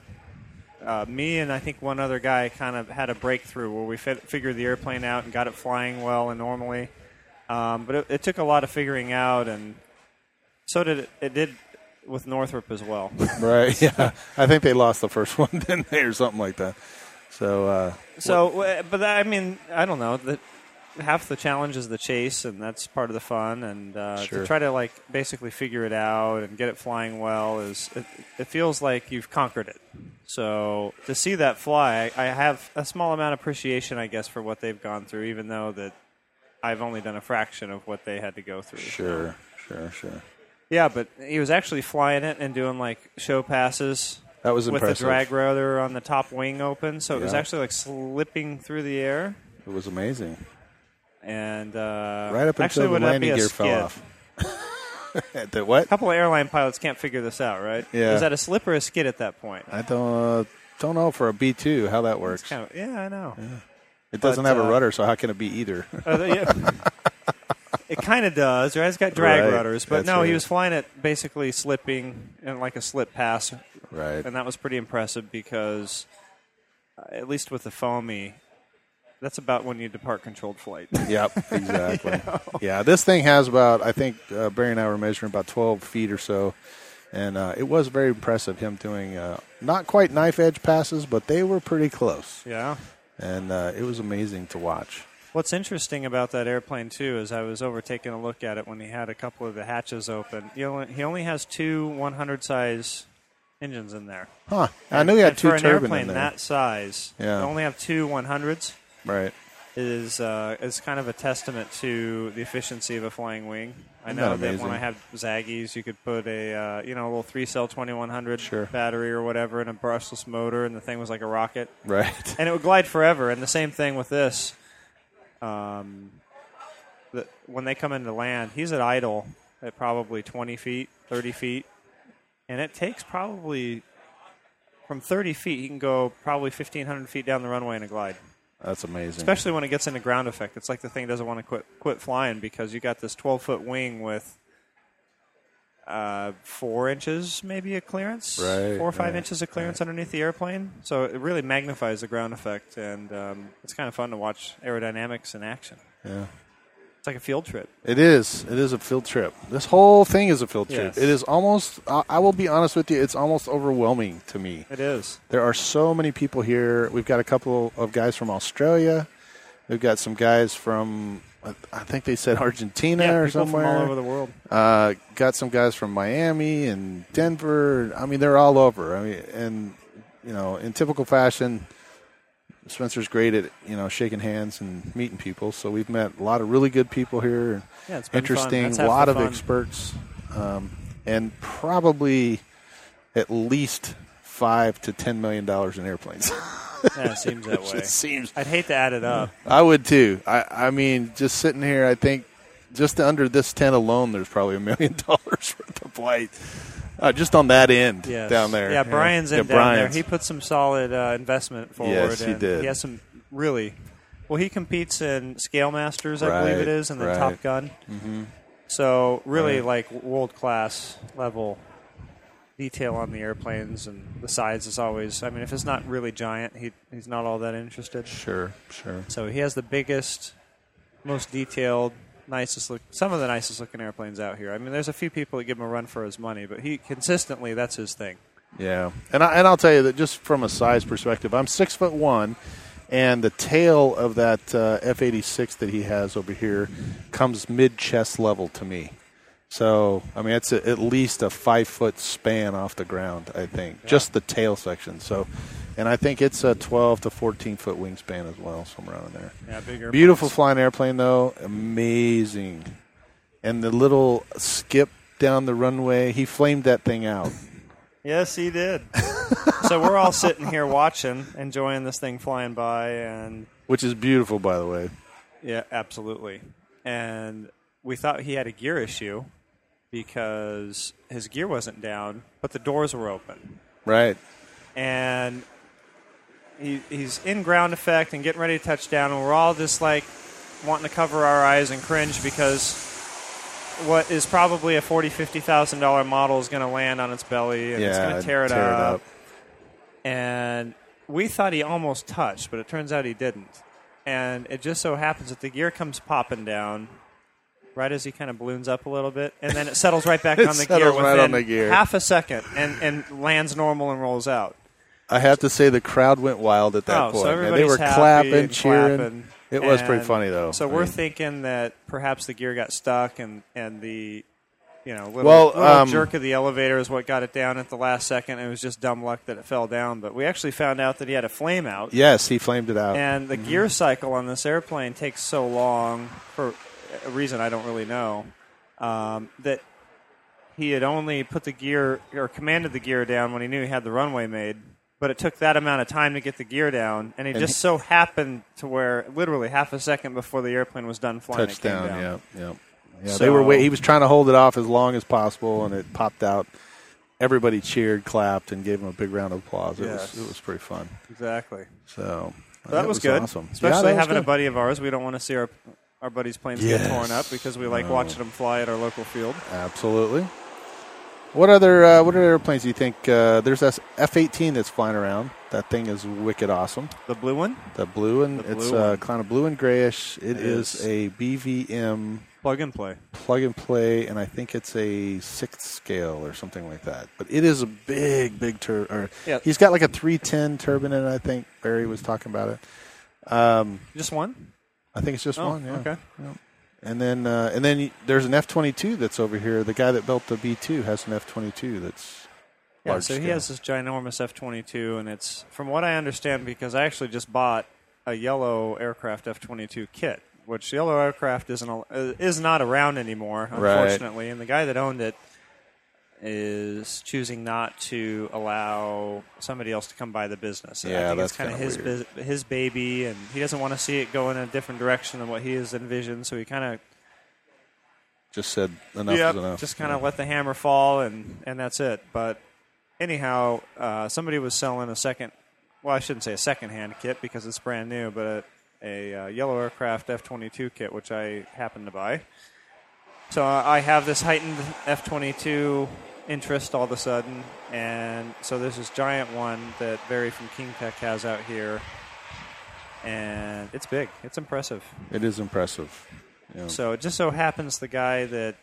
uh, me and I think one other guy kind of had a breakthrough where we fi- figured the airplane out and got it flying well and normally. Um, but it, it took a lot of figuring out, and so did it, it did with Northrop as well. Right. Yeah. I think they lost the first one, didn't they, or something like that. So, uh, So, uh, but that, I mean, I don't know. That half the challenge is the chase, and that's part of the fun. And uh, Sure. to try to like basically figure it out and get it flying well is it, it feels like you've conquered it. So to see that fly, I, I have a small amount of appreciation, I guess, for what they've gone through, even though that I've only done a fraction of what they had to go through. sure, sure, sure. Yeah, but he was actually flying it and doing like show passes That was impressive. with the drag rotor on the top wing open, so it was actually like slipping through the air. It was amazing. And uh, Right up actually until the landing gear skid? fell off. the what? A couple of airline pilots can't figure this out, right? Yeah. Is that a slip or a skid at that point? I don't uh, don't know for a B two how that works. Kind of, yeah, I know. It doesn't but, have a uh, rudder, so how can it be either? Yeah. it kind of does, right? It's got drag Right, rudders, but that's no, right. he was flying it basically slipping in like a slip pass, right. and that was pretty impressive because, uh, at least with the foamy, that's about when you depart controlled flight. Yep, exactly. Yeah, this thing has about, I think uh, Barry and I were measuring about 12 feet or so. And uh, it was very impressive, him doing uh, not quite knife edge passes, but they were pretty close. yeah. And uh, it was amazing to watch. What's interesting about that airplane too is I was over taking a look at it when he had a couple of the hatches open. He only, he only has two 100 size engines in there. Huh. I knew he had And two for an airplane in there. that size. Yeah. only have two 100s right. is uh, is kind of a testament to the efficiency of a flying wing. I Isn't know that that, when I had Zagis, you could put a uh, you know a little three cell 2100 Sure. battery or whatever in a brushless motor, and the thing was like a rocket Right. and it would glide forever. And the same thing with this. Um, the, when they come into land, he's at idle at probably 20 feet, 30 feet, and it takes probably from 30 feet. He can go probably 1,500 feet down the runway in a glide. That's amazing. Especially when it gets into ground effect, it's like the thing doesn't want to quit quit flying because you got this 12 foot wing with uh, four inches, maybe a clearance, Right, four or five right, inches of clearance underneath the airplane. So it really magnifies the ground effect, and um, it's kind of fun to watch aerodynamics in action. Yeah. It's like a field trip. It is. It is a field trip. This whole thing is a field trip. Yes. It is almost. I will be honest with you. It's almost overwhelming to me. It is. There are so many people here. We've got a couple of guys from Australia. We've got some guys from. I- I think they said Argentina Yeah, or people somewhere. from all over the world. Uh, got some guys from Miami and Denver. I mean, they're all over. I mean, and you know, in typical fashion, Spencer's great at you know shaking hands and meeting people. So we've met a lot of really good people here. Yeah, it's been. Interesting, a lot of fun. experts, um, and probably at least five to ten million dollars in airplanes. Yeah, it seems that way. it seems. I'd hate to add it up. I would too. I, I mean, just sitting here, I think just under this tent alone, there's probably a million dollars worth of flight. Uh, just on that end Yes. down there. Yeah, Brian's in yeah, down Brian's. there. He put some solid uh, investment forward. Yes, he and did. He has some really. Well, he competes in Scale Masters, I believe it is, and then right. Top Gun. Mm-hmm. So really, Right. like world class level detail on the airplanes and the sides is always. I mean, if it's not really giant, he he's not all that interested. Sure, sure. So he has the biggest, most detailed, nicest look. Some of the nicest looking airplanes out here. I mean, there's a few people that give him a run for his money, but he consistently that's his thing. Yeah, and I, and I'll tell you that just from a size perspective, I'm six foot one, and the tail of that uh, F86 that he has over here comes mid chest level to me. So I mean, it's a, at least a five foot span off the ground. I think just the tail section. So, and I think it's a 12 to 14 foot wingspan as well, somewhere around there. Yeah, bigger. Beautiful flying airplane though, amazing, and the little skip down the runway, he flamed that thing out. Yes, he did. so we're all sitting here watching, enjoying this thing flying by, and which is beautiful, by the way. yeah, absolutely. And we thought he had a gear issue because his gear wasn't down, but the doors were open. Right. and he, he's in ground effect and getting ready to touch down, and we're all just like wanting to cover our eyes and cringe because what is probably a forty, fifty thousand dollar model is going to land on its belly and it's going to tear, it, tear it up. up. And we thought he almost touched, but it turns out he didn't. And it just so happens that the gear comes popping down. Right as he kind of balloons up a little bit, and then it settles right back on the gear settles within right on the gear. half a second, and, and lands normal and rolls out. I have to say the crowd went wild at that Oh, point. so everybody's they were clapping, and cheering. clapping. It was pretty funny though. So we're mean, thinking that perhaps the gear got stuck and, and the you know little, Well, little um, jerk of the elevator is what got it down at the last second. It was just dumb luck that it fell down. But we actually found out that he had a flame out, yes, he flamed it out. and the gear cycle on this airplane takes so long for a reason I don't really know um, that he had only put the gear or commanded the gear down when he knew he had the runway made. But it took that amount of time to get the gear down, and it And just so happened to where literally half a second before the airplane was done flying, it came down. Yeah, yeah. Yeah, So- they were. Wait, he was trying to hold it off as long as possible, and it popped out. Everybody cheered, clapped, and gave him a big round of applause. It Yes. was it was pretty fun. Exactly. So So that it was, good, Awesome, especially Yeah, that was having a buddy of ours. We don't want to see our our buddies' planes Yes. get torn up because we like No. watching them fly at our local field. Absolutely. What other uh, what other airplanes do you think? Uh, there's this F-18 that's flying around. That thing is wicked awesome. The blue one, The blue and The it's blue uh, kind of blue and grayish. It is, is. a BVM plug and play. plug and play, and I think it's a sixth scale or something like that. But it is a big, big tur. Or Yeah. he's got like a 310 turbine in it. I think Barry was talking about it. Um, Just one. I think it's just Oh, one. Yeah. okay. Yeah. And then uh, and then there's an F-22 that's over here. The guy that built the B2 has an F-22 that's Yeah, so he has this ginormous F twenty two, and it's from what I understand because I actually just bought a yellow aircraft F twenty two kit, which yellow aircraft isn't uh, is not around anymore, Right. unfortunately. And the guy that owned it is choosing not to allow somebody else to come by the business. And Yeah, I think that's it's kind of his his baby, and he doesn't want to see it go in a different direction than what he has envisioned. So he kind of just said enough Yep, is enough. Just kind of let the hammer fall, and and that's it. But anyhow, uh, somebody was selling a second. Well, I shouldn't say a second-hand kit because it's brand new, but a, a uh, yellow aircraft F-22 kit, which I happened to buy. so I have this heightened F twenty two interest all of a sudden, and so there's this giant one that Barry from KingTech has out here, and it's big. It's impressive. It is impressive. Yeah. So it just so happens the guy that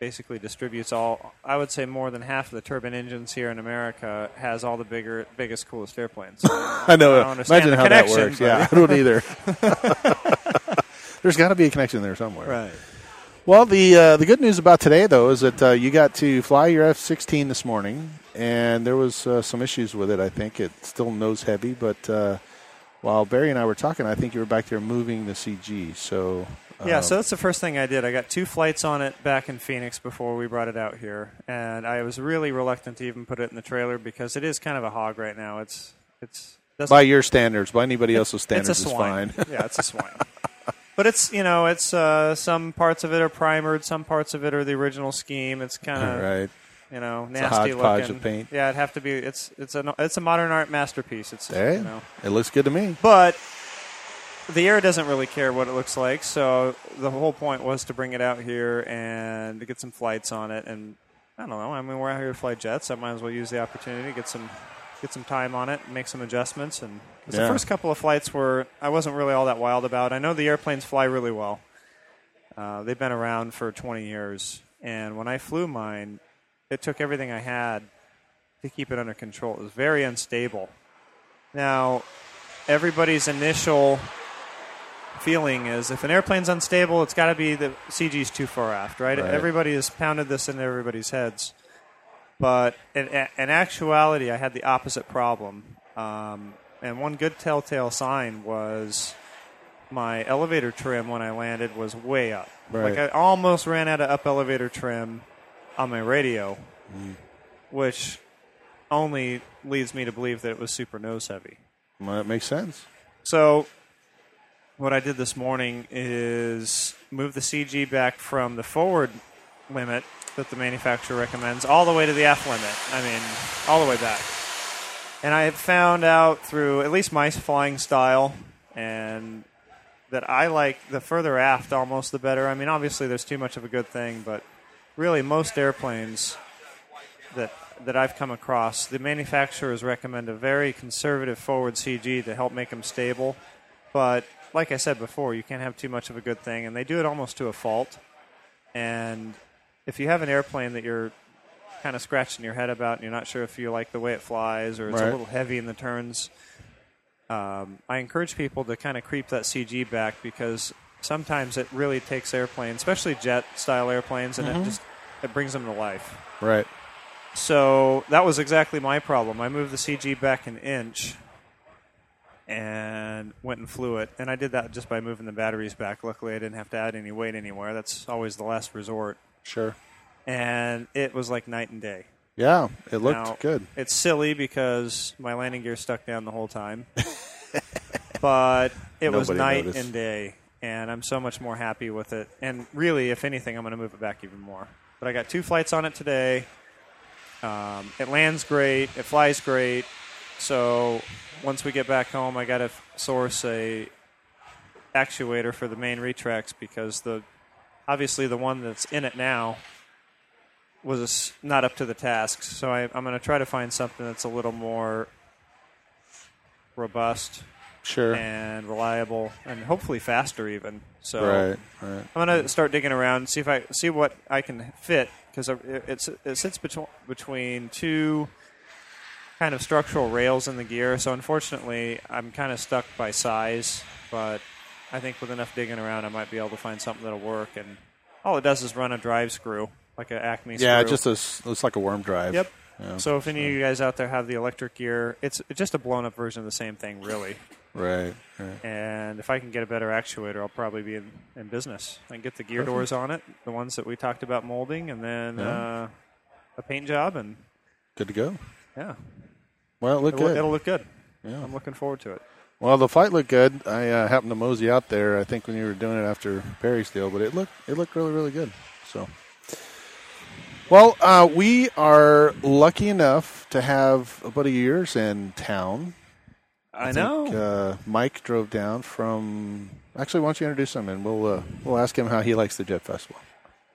basically distributes all I would say more than half of the turbine engines here in America has all the bigger biggest coolest airplanes. I know. I Imagine how that works. Yeah, I don't either. There's got to be a connection there somewhere. right. Well, the uh, the good news about today though is that uh, you got to fly your F-16 this morning, and there was uh, some issues with it. I think it still nose heavy, but uh, while Barry and I were talking, I think you were back there moving the CG. So Yeah, uh, so that's the first thing I did. I got two flights on it back in Phoenix before we brought it out here, and I was really reluctant to even put it in the trailer because it is kind of a hog right now. It's it's by your standards, by anybody else's standards, it's a swine. fine. yeah, it's a swine. But it's you know it's uh, some parts of it are primered, some parts of it are the original scheme. It's kind of right. you know a nasty looking. of paint. Yeah, it'd have to be. It's it's a it's a modern art masterpiece. It's Hey, you know. it looks good to me. But the air doesn't really care what it looks like, so the whole point was to bring it out here and to get some flights on it. And I don't know. I mean, we're out here to fly jets. I might as well use the opportunity to get some get some time on it, make some adjustments. And 'cause Yeah. the first couple of flights were I wasn't really all that wild about. I know the airplanes fly really well. Uh, they've been around for 20 years, and when I flew mine, it took everything I had to keep it under control. It was very unstable. Now, everybody's initial feeling is if an airplane's unstable, it's got to be the CG's too far aft, right? Right. Everybody has pounded this into everybody's heads. But in, in actuality, I had the opposite problem. Um, and one good telltale sign was my elevator trim when I landed was way up. Right. Like I almost ran out of up elevator trim on my radio, which only leads me to believe that it was super nose heavy. Well, that makes sense. So, what I did this morning is move the CG back from the forward limit that the manufacturer recommends all the way to the aft limit. I mean, all the way back. And I have found out through at least my flying style and that I like the further aft almost the better. I mean, obviously there's too much of a good thing, but really most airplanes that that I've come across, the manufacturers recommend a very conservative forward CG to help make them stable. But like I said before, you can't have too much of a good thing, and they do it almost to a fault. And if you have an airplane that you're kind of scratching your head about, and you're not sure if you like the way it flies or it's Right. a little heavy in the turns, um, I encourage people to kind of creep that CG back because sometimes it really takes airplanes, especially jet style airplanes, and it just it brings them to life. Right. So that was exactly my problem. I moved the CG back an inch and went and flew it. And I did that just by moving the batteries back. Luckily, I didn't have to add any weight anywhere. That's always the last resort. Sure. And it was like night and day. Yeah, it looked Now, good. It's silly because my landing gear stuck down the whole time. but it was night noticed. and day. And I'm so much more happy with it. And really, if anything, I'm going to move it back even more. But I got two flights on it today. Um, it lands great. It flies great. So once we get back home, I got to source a actuator for the main retracts because the obviously the one that's in it now was not up to the task. So I, I'm going to try to find something that's a little more robust Sure. and reliable, and hopefully faster even. So Right. Right. I'm going to start digging around, see if I see what I can fit because it's it sits between between two kind of structural rails in the gear. So unfortunately, I'm kind of stuck by size, but I think with enough digging around, I might be able to find something that'll work. And all it does is run a drive screw, like an Acme screw. Yeah, screw. just looks like a worm drive. Yep. Yeah. So if any of you guys out there have the electric gear, it's just a blown up version of the same thing, really. Right. Right. And if I can get a better actuator, I'll probably be in, in business. I can get the gear doors on it, the ones that we talked about molding, and then Yeah. uh, a paint job, and Good to go. yeah, Well, it looked it'll, good. it'll look good. yeah. I'm looking forward to it. Well, the fight looked good. I uh, happened to mosey out there. I think when you were doing it after Perry's deal, but it looked it looked really really good. So, well, uh, we are lucky enough to have a buddy of yours in town. I, think, know. Uh, Mike drove down from. Actually, why don't you introduce him and we'll uh, we'll ask him how he likes the Jet Festival.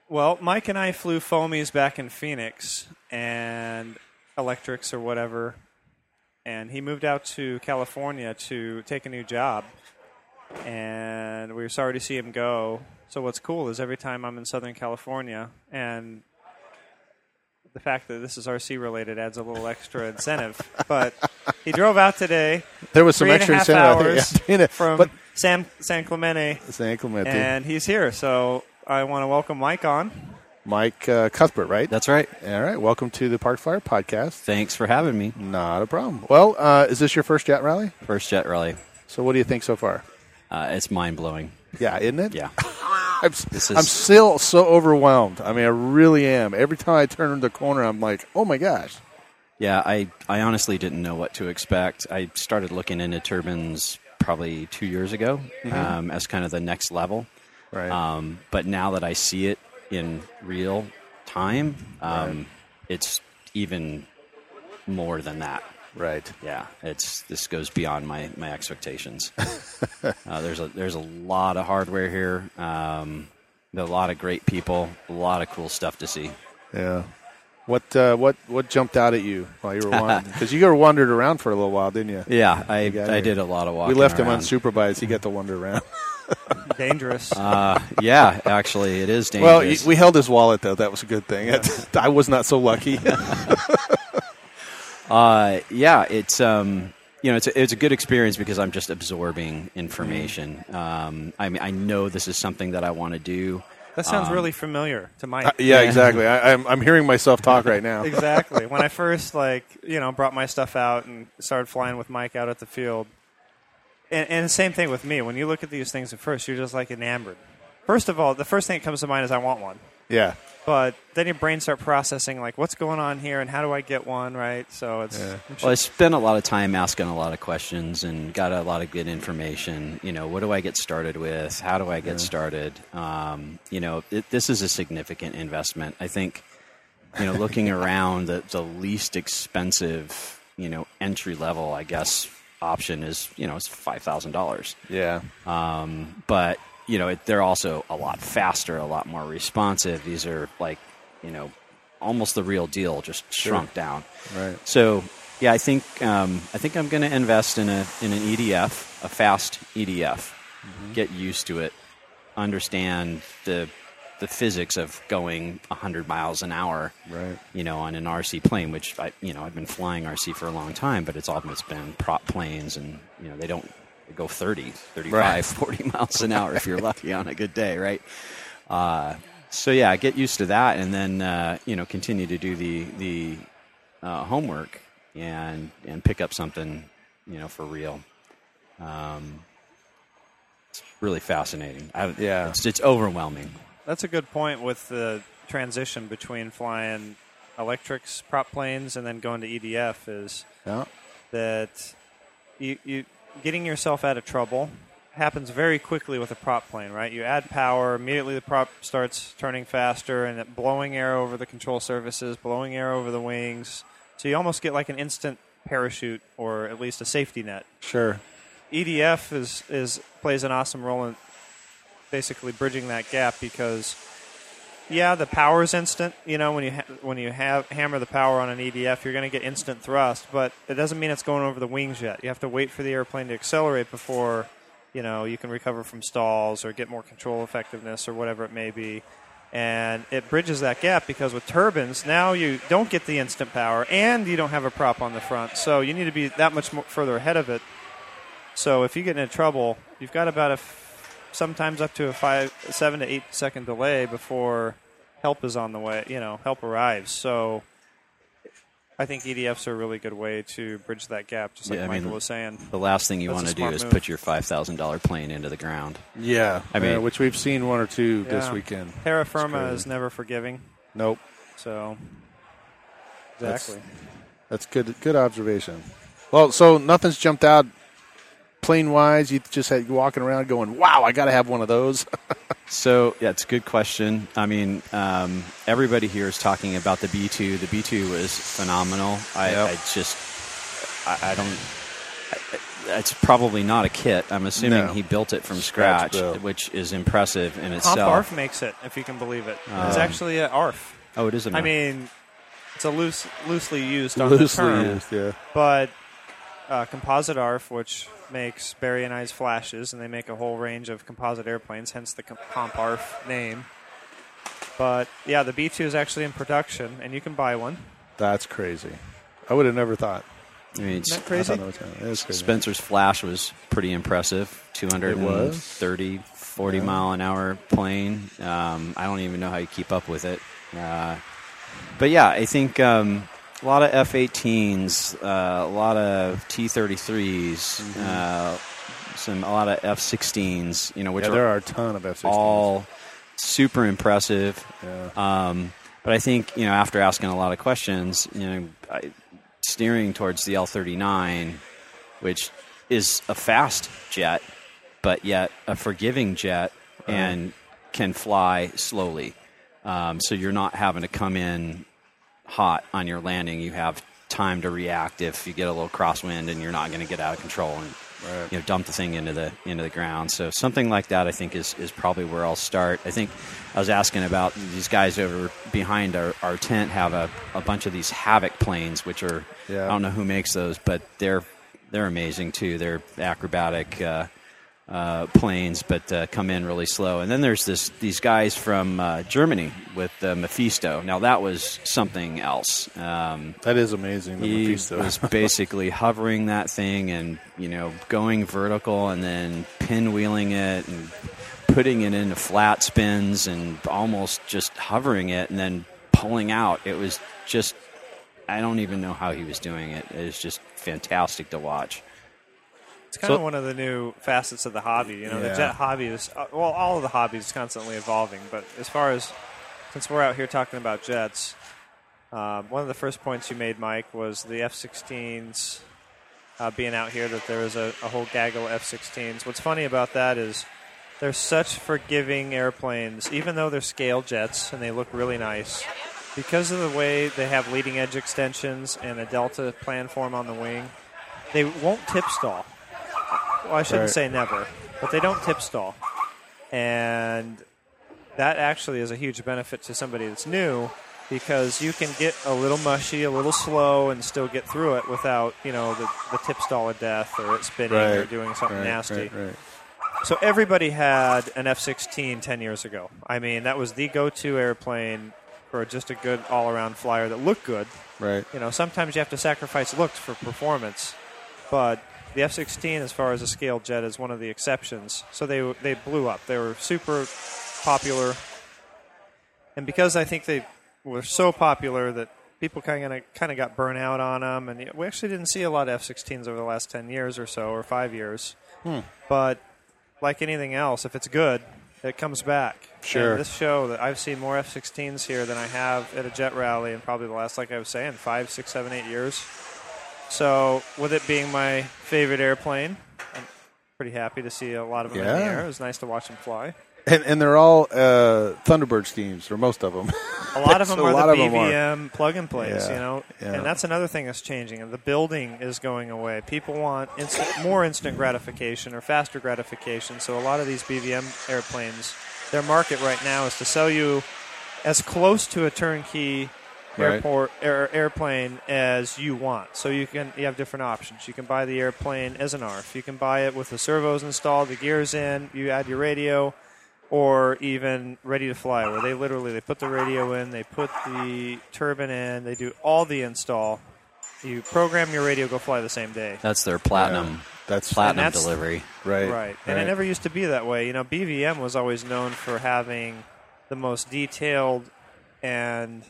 Well, Mike and I flew foamies back in Phoenix and electrics or whatever, and he moved out to California to take a new job. And we were sorry to see him go. So what's cool is every time I'm in Southern California, and the fact that this is RC related adds a little extra incentive. but he drove out today There was some three and a extra incentive. I hours think, yeah, from but San San Clemente, San Clemente. and he's here. So I want to welcome Mike on. Mike uh, Cuthbert, right? That's right. All right. Welcome to the Park Flyer podcast. Thanks for having me. Not a problem. Well, uh, is this your first jet rally? First jet rally. So, what do you think so far? Uh, it's mind blowing. Yeah, isn't it? Yeah. I'm, This I'm still so overwhelmed. I mean, I really am. Every time I turn the corner, I'm like, oh my gosh. Yeah, I, I honestly didn't know what to expect. I started looking into turbines probably two years ago um, as kind of the next level. Right. Um, but now that I see it in real time, um, it's even more than that. right. Yeah, it's this goes beyond my, my expectations. uh, there's a there's a lot of hardware here. Um, a lot of great people. A lot of cool stuff to see. Yeah. What uh, what what jumped out at you while you were wandering? Because you were wandered around for a little while, didn't you? Yeah, I got I here. did a lot of walking. we left him unsupervised. He got to wander around. Dangerous. Uh, yeah, actually, it is dangerous. well, y- we held his wallet though. That was a good thing. I was not so lucky. uh, yeah, it's um, you know, it's a, it's a good experience because I'm just absorbing information. Um, I mean, I know this is something that I want to do. That sounds Um, really familiar to Mike. Uh, yeah, exactly. I, I'm I'm hearing myself talk right now. exactly. When I first like you know brought my stuff out and started flying with Mike out at the field, and, and the same thing with me. When you look at these things at first, you're just like enamored. First of all, the first thing that comes to mind is I want one. Yeah. But then your brain start processing like what's going on here and how do I get one right? So it's Yeah. Well, I spent a lot of time asking a lot of questions and got a lot of good information. You know, what do I get started with? How do I get started? Um, you know, it, this is a significant investment. I think, you know, looking around, the, the least expensive, you know, entry level, I guess, option is, you know, it's $5,000. Yeah. Um, but you know, it, they're also a lot faster, a lot more responsive. These are like, you know, almost the real deal, just shrunk down. Right. So, yeah, I think um, I think I'm going to invest in a in an EDF, a fast EDF. Get used to it, understand the the physics of going 100 miles an hour. Right. You know, on an RC plane, which I you know I've been flying RC for a long time, but it's almost been prop planes, and you know they don't they go 30, 35, Right. 40 miles an hour if you're lucky on a good day, right? Uh, so yeah, get used to that, and then uh, you know continue to do the the uh, homework and and pick up something you know for real. Um, it's really fascinating. I, Yeah. it's, it's overwhelming. That's a good point with the transition between flying electrics prop planes and then going to EDF is Yeah. that you, you getting yourself out of trouble happens very quickly with a prop plane, right? You add power, immediately the prop starts turning faster and it blowing air over the control surfaces, blowing air over the wings. So you almost get like an instant parachute or at least a safety net. Sure. EDF is is plays an awesome role in basically bridging that gap because yeah, the power is instant. You know, when you ha- when you have hammer the power on an EDF, you're going to get instant thrust, but it doesn't mean it's going over the wings yet. You have to wait for the airplane to accelerate before you know you can recover from stalls or get more control effectiveness or whatever it may be. And it bridges that gap because with turbines, now you don't get the instant power and you don't have a prop on the front. So you need to be that much more further ahead of it. So if you get into trouble, you've got about a sometimes up to a five, seven to eight second delay before help is on the way. You know, help arrives. So I think EDFs are a really good way to bridge that gap, just like Yeah, I Michael mean, was saying. The last thing you want to do is move. put your five thousand dollar plane into the ground. Yeah. I mean- Uh, which we've seen one or two this weekend. Terra firma is never forgiving. Nope. So That's- exactly. That's good. Good observation. Well, so nothing's jumped out plane wise. You just had you walking around going, "Wow, I got to have one of those." So yeah, it's a good question. I mean, um, everybody here is talking about the B two. The B two was phenomenal. I, Yep. I just, I, I don't. it's probably not a kit. I'm assuming No. he built it from Scratch scratch, which is impressive in Comp itself. ARF makes it, if you can believe it. it's Um, actually a ARF. Oh, it is. An I mean, it's a loose, loosely used on Loosely the term, used, yeah. but uh, Composite ARF, which makes baryonized flashes, and they make a whole range of composite airplanes, hence the Com- Comp ARF name. But yeah, the B2 is actually in production, and you can buy one. That's crazy. I would have never thought. I mean, Isn't that crazy? thought that was kinda- it is crazy. Spencer's flash was pretty impressive. It 230, 40 mile an hour plane. Um, I don't even know how you keep up with it. Uh, but yeah, I think um, a lot of F-18s, uh, a lot of T-33s, uh, some a lot of F-16s. You know, which Yeah, are there are a ton of F-16s. all super impressive. Yeah. Um, but I think you know after asking a lot of questions, you know, I, steering towards the L39, which is a fast jet, but yet a forgiving jet and can fly slowly. Um, so you're not having to come in hot on your landing. You have time to react if you get a little crosswind and you're not going to get out of control and Right. you know dump the thing into the into the ground. So something like that, I think, is is probably where I'll start. I think I was asking about these guys over behind our, our tent have a, a bunch of these Havoc planes, which are Yeah. I don't know who makes those, but they're they're amazing too. They're acrobatic. Uh, uh, planes, but uh, come in really slow. And then there's this these guys from uh, Germany with Mephisto. Now that was something else. Um, That is amazing. The he Mephisto. was basically hovering that thing and you know going vertical and then pinwheeling it and putting it into flat spins and almost just hovering it and then pulling out. It was just I don't even know how he was doing it. It was just fantastic to watch. It's kind of one of the new facets of the hobby. You know, Yeah. the jet hobby is uh, well, all of the hobbies constantly evolving. But as far as since we're out here talking about jets, um, one of the first points you made, Mike, was the F-16s uh, being out here. That there is a, a whole gaggle of F-16s. What's funny about that is they're such forgiving airplanes, even though they're scale jets and they look really nice. Because of the way they have leading edge extensions and a delta planform on the wing, they won't tip stall. Well, I shouldn't Right. say never, but they don't tip stall. And that actually is a huge benefit to somebody that's new because you can get a little mushy, a little slow, and still get through it without, you know, the, the tip stall of death or it spinning or doing something Right, nasty. right, right. So everybody had an F 16 10 years ago. I mean, that was the go to airplane for just a good all around flyer that looked good. Right. You know, sometimes you have to sacrifice looks for performance, but the F 16, as far as a scale jet, is one of the exceptions. So they, they blew up. They were super popular. And because I think they were so popular that people kind of kind of got burnt out on them, and we actually didn't see a lot of F-16s over the last ten years or so, or five years. Hmm. But like anything else, if it's good, it comes back. Sure. And this show that I've seen more F-16s here than I have at a jet rally in probably the last, like I was saying, five, six, seven, eight years. So with it being my favorite airplane, I'm pretty happy to see a lot of them in the Yeah. air. It was nice to watch them fly. And, and they're all uh, Thunderbird schemes, or most of them. A lot of them are the 'em are. BVM plug and plays, Yeah, you know, yeah. and that's another thing that's changing. The building is going away. People want instant, more instant gratification or faster gratification. So a lot of these BVM airplanes, their market right now is to sell you as close to a turnkey Right. airport air, airplane as you want. So you can you have different options. You can buy the airplane as an ARF. You can buy it with the servos installed, the gears in. You add your radio or even ready to fly, where they literally they put the radio in, they put the turbine in, they do all the install. You program your radio, go fly the same day. That's their platinum That's platinum that's- delivery. right. Right. And it never used to be that way. You know, BVM was always known for having the most detailed and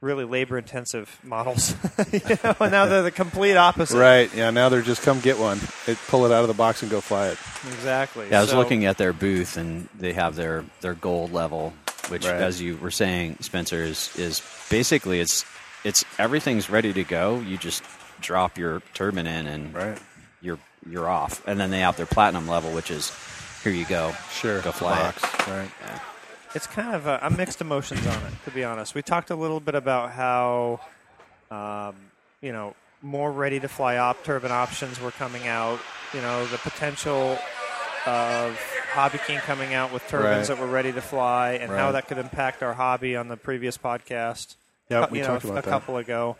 really labor intensive models. you know, and now they're the complete opposite. Right. Yeah. Now they're just come get one, it, pull it out of the box and go fly it. Exactly. Yeah, I was So- looking at their booth, and they have their, their gold level, which, Right. as you were saying, Spencer, is, is basically it's it's everything's ready to go. You just drop your turbine in, and Right. you're you're off. And then they have their platinum level, which is here you go, Sure. go fly it. box. Right. It's kind of I'm mixed emotions on it, to be honest. We talked a little bit about how, um, you know, more ready to fly op turbine options were coming out. You know, the potential of Hobby King coming out with turbines Right. that were ready to fly, and how that could impact our hobby on the previous podcast. Yeah, we you know, talked about a that. couple ago.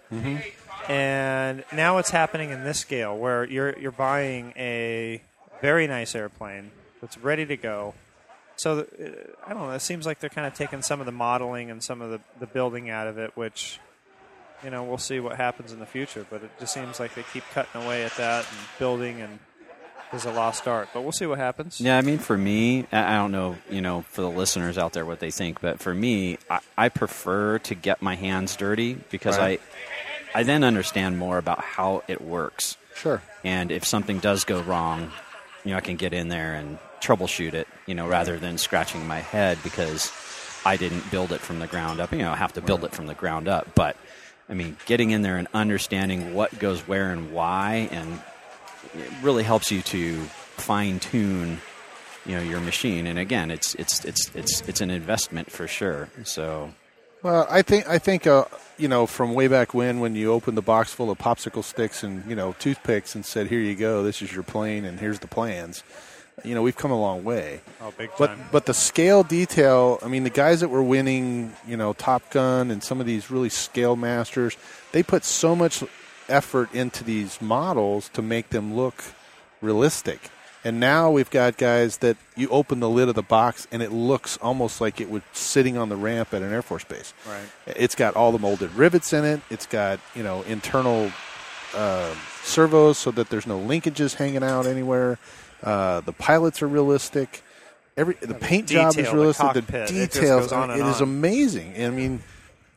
And now it's happening in this scale where you're you're buying a very nice airplane that's ready to go. So uh, I don't know. It seems like they're kind of taking some of the modeling and some of the, the building out of it, which you know we'll see what happens in the future. But it just seems like they keep cutting away at that and building and is a lost art. But we'll see what happens. Yeah, I mean, for me, I I don't know, you know, for the listeners out there what they think, but for me, I, I prefer to get my hands dirty because Right. I, I then understand more about how it works. Sure. And if something does go wrong, you know, I can get in there and troubleshoot it, you know, rather than scratching my head because I didn't build it from the ground up. You know, I have to build it from the ground up. But, I mean, getting in there and understanding what goes where and why, and it really helps you to fine tune, you know, your machine. And again, it's it's it's it's it's an investment for sure. So Well, I think I think uh, you know from way back when when you opened the box full of popsicle sticks and you know toothpicks and said, "Here you go, this is your plane, and here's the plans." You know, we've come a long way. Oh, big But time. but the scale detail, I mean, the guys that were winning, you know, Top Gun and some of these really scale masters, they put so much effort into these models to make them look realistic. And now we've got guys that you open the lid of the box and it looks almost like it was sitting on the ramp at an Air Force base. Right. It's got all the molded rivets in it. It's got you know internal uh, servos so that there's no linkages hanging out anywhere. Uh, the pilots are realistic. Every the paint job is the realistic. The, cockpit, it just details, goes on I and mean, it is on. amazing. I mean,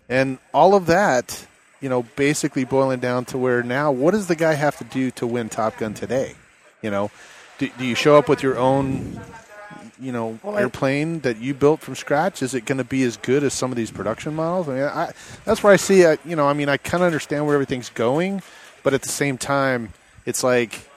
and all of that, you know, basically boiling down to where now, what does the guy have to do to win Top Gun today? You know, do, do you show up with your own, you know, Well, airplane that you built from scratch? Is it going to be as good as some of these production models? I mean, I, that's where I see it. You know, I mean, I kind of understand where everything's going, but at the same time, it's like.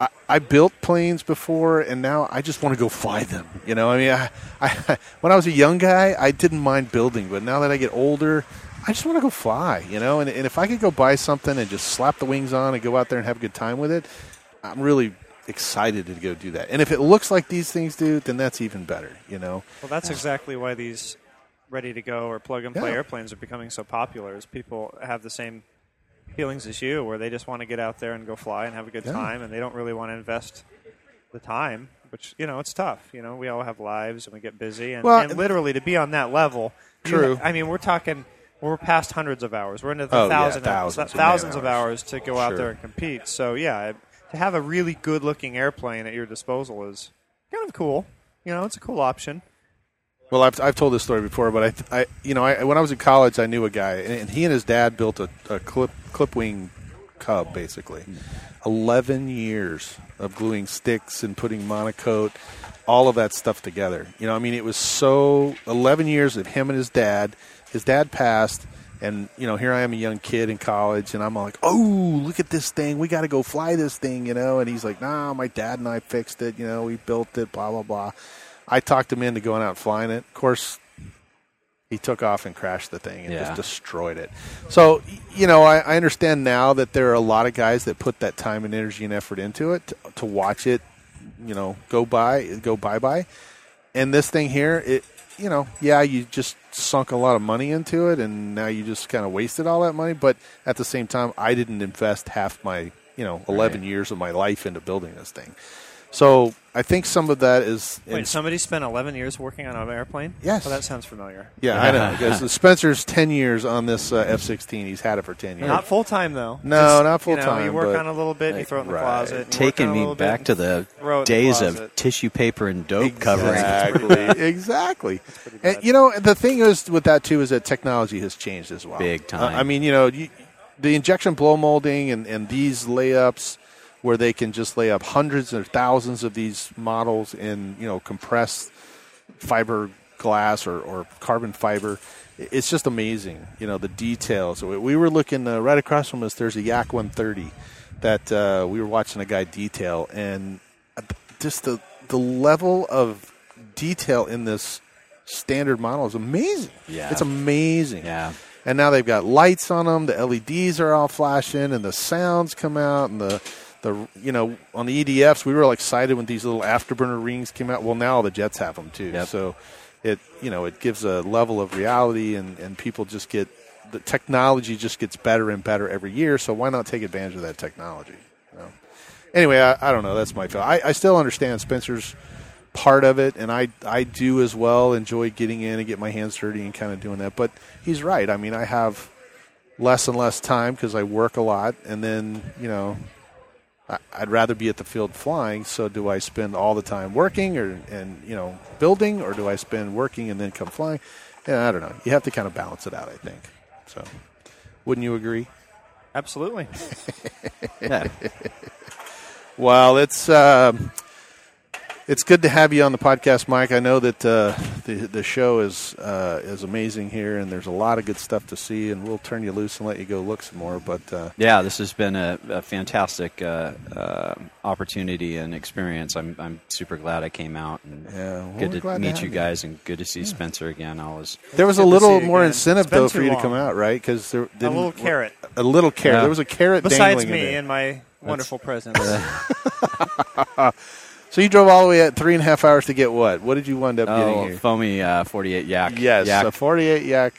I, I built planes before, and now I just want to go fly them. You know, I mean, I, I, when I was a young guy, I didn't mind building, but now that I get older, I just want to go fly. You know, and, and if I could go buy something and just slap the wings on and go out there and have a good time with it, I'm really excited to go do that. And if it looks like these things do, then that's even better. You know, Well, that's exactly why these ready to go or plug and play Yeah. airplanes are becoming so popular. Is people have the same feelings as you, where they just want to get out there and go fly and have a good Yeah. time, and they don't really want to invest the time. Which you know, it's tough. You know, we all have lives and we get busy, and, Well, and literally to be on that level. you- True. I mean, we're talking. We're past hundreds of hours. We're into the Oh, yeah, thousand thousands of thousands of hours. hours to go out Sure. there and compete. So yeah, to have a really good looking airplane at your disposal is kind of cool. You know, it's a cool option. Well, I've, I've told this story before, but I, I you know, I, when I was in college, I knew a guy, and, he and his dad built a, a clip clip wing Cub, basically. Eleven years of gluing sticks and putting MonoKote, all of that stuff together. You know, I mean, it was so eleven years of him and his dad. His dad passed, and you know, here I am, a young kid in college, and I'm like, oh, look at this thing. We got to go fly this thing, you know. And he's like, nah, my dad and I fixed it. You know, we built it. Blah blah blah. I talked him into going out and flying it. Of course, he took off and crashed the thing and Yeah. just destroyed it. So, you know, I, I understand now that there are a lot of guys that put that time and energy and effort into it to, to watch it, you know, go by, go bye bye. And this thing here, it, you know, yeah, you just sunk a lot of money into it, and now you just kind of wasted all that money. But at the same time, I didn't invest half my, you know, eleven years of my life into building this thing. So I think some of that is in Wait, somebody spent 11 years working on an airplane? Yes. Well, that sounds familiar. Yeah, I know. Because Spencer's ten years on this uh, F sixteen. He's had it for ten years. Not full time, though. No, Just, not full-time, you work but- on a little bit, and you throw it in the Right. closet. and taking me back to the throw it in the days of tissue paper and dope covering. Exactly. exactly. And you know, the thing is with that too is that technology has changed as well. Big time. Uh, I mean, you know, you, the injection blow molding and, and these layups where they can just lay up hundreds or thousands of these models in you know compressed fiber glass or, or carbon fiber. It's just amazing, you know, the details. We we were looking uh, right across from us. There's a Yak 130 that uh, we were watching a guy detail, and just the the level of detail in this standard model is amazing. Yeah. it's amazing. Yeah. and now they've got lights on them. The LEDs are all flashing, and the sounds come out, and the the you know on the EDFs we were all excited when these little afterburner rings came out. Well, now the jets have them too. Yep. So it you know it gives a level of reality, and and people just get the technology just gets better and better every year. So why not take advantage of that technology? You know? Anyway, I, I don't know. That's my feel. I, I still understand Spencer's part of it, and I I do as well. Enjoy getting in and get my hands dirty and kind of doing that. But he's right. I mean, I have less and less time because I work a lot, and then you know. I'd rather be at the field flying. So, do I spend all the time working, or and you know building, or do I spend working and then come flying? Yeah, I don't know. You have to kind of balance it out. I think. So, wouldn't you agree? Absolutely. Yeah. Well, it's um it's good to have you on the podcast, Mike. I know that uh, the the show is uh, is amazing here, and there's a lot of good stuff to see. And we'll turn you loose and let you go look some more. But uh, Yeah, this has been a, a fantastic uh, uh, opportunity and experience. I'm, I'm super glad I came out and Yeah, well, good to glad to meet have you you. guys and good to see Spencer again. I was there was a little more again. incentive though for too you to come out, right? Because there A didn't- little carrot. a little carrot. Yeah. There was a carrot Besides dangling in me there. and my wonderful presence. So you drove all the way at three and a half hours to get what? What did you wind up oh, getting here? foamy uh, 48 yak. Yes, yak. a 48 yak.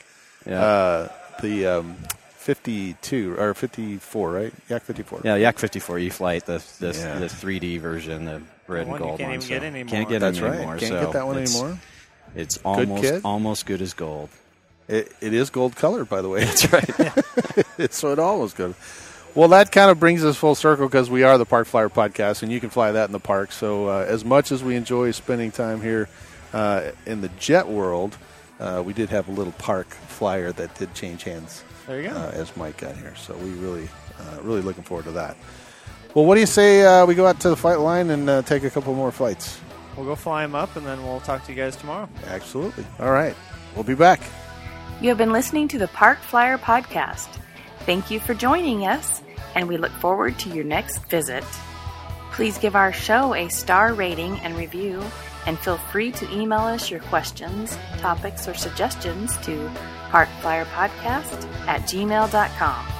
yeah. Uh, the um, 52 or 54, right? Yak 54. yeah, Yak 54 E Flight, the the, Yeah. the 3D version, the red The one and you gold can't one. even so get anymore. Can't get That's right. anymore. Can't so get that one it's, anymore. It's almost kid. almost good as gold. It, it is gold color, by the way. That's right. so it almost good. Well, that kind of brings us full circle because we are the Park Flyer podcast, and you can fly that in the park. So, uh, as much as we enjoy spending time here uh, in the jet world, uh, we did have a little park flyer that did change hands There you go. uh, as Mike got here. So we really, uh, really looking forward to that. Well, what do you say uh, we go out to the flight line and uh, take a couple more flights? We'll go fly them up, and then we'll talk to you guys tomorrow. Absolutely. All right, we'll be back. You have been listening to the Park Flyer Podcast. Thank you for joining us, and we look forward to your next visit. Please give our show a star rating and review, and feel free to email us your questions, topics, or suggestions to parkflyerpodcast at gmail.com.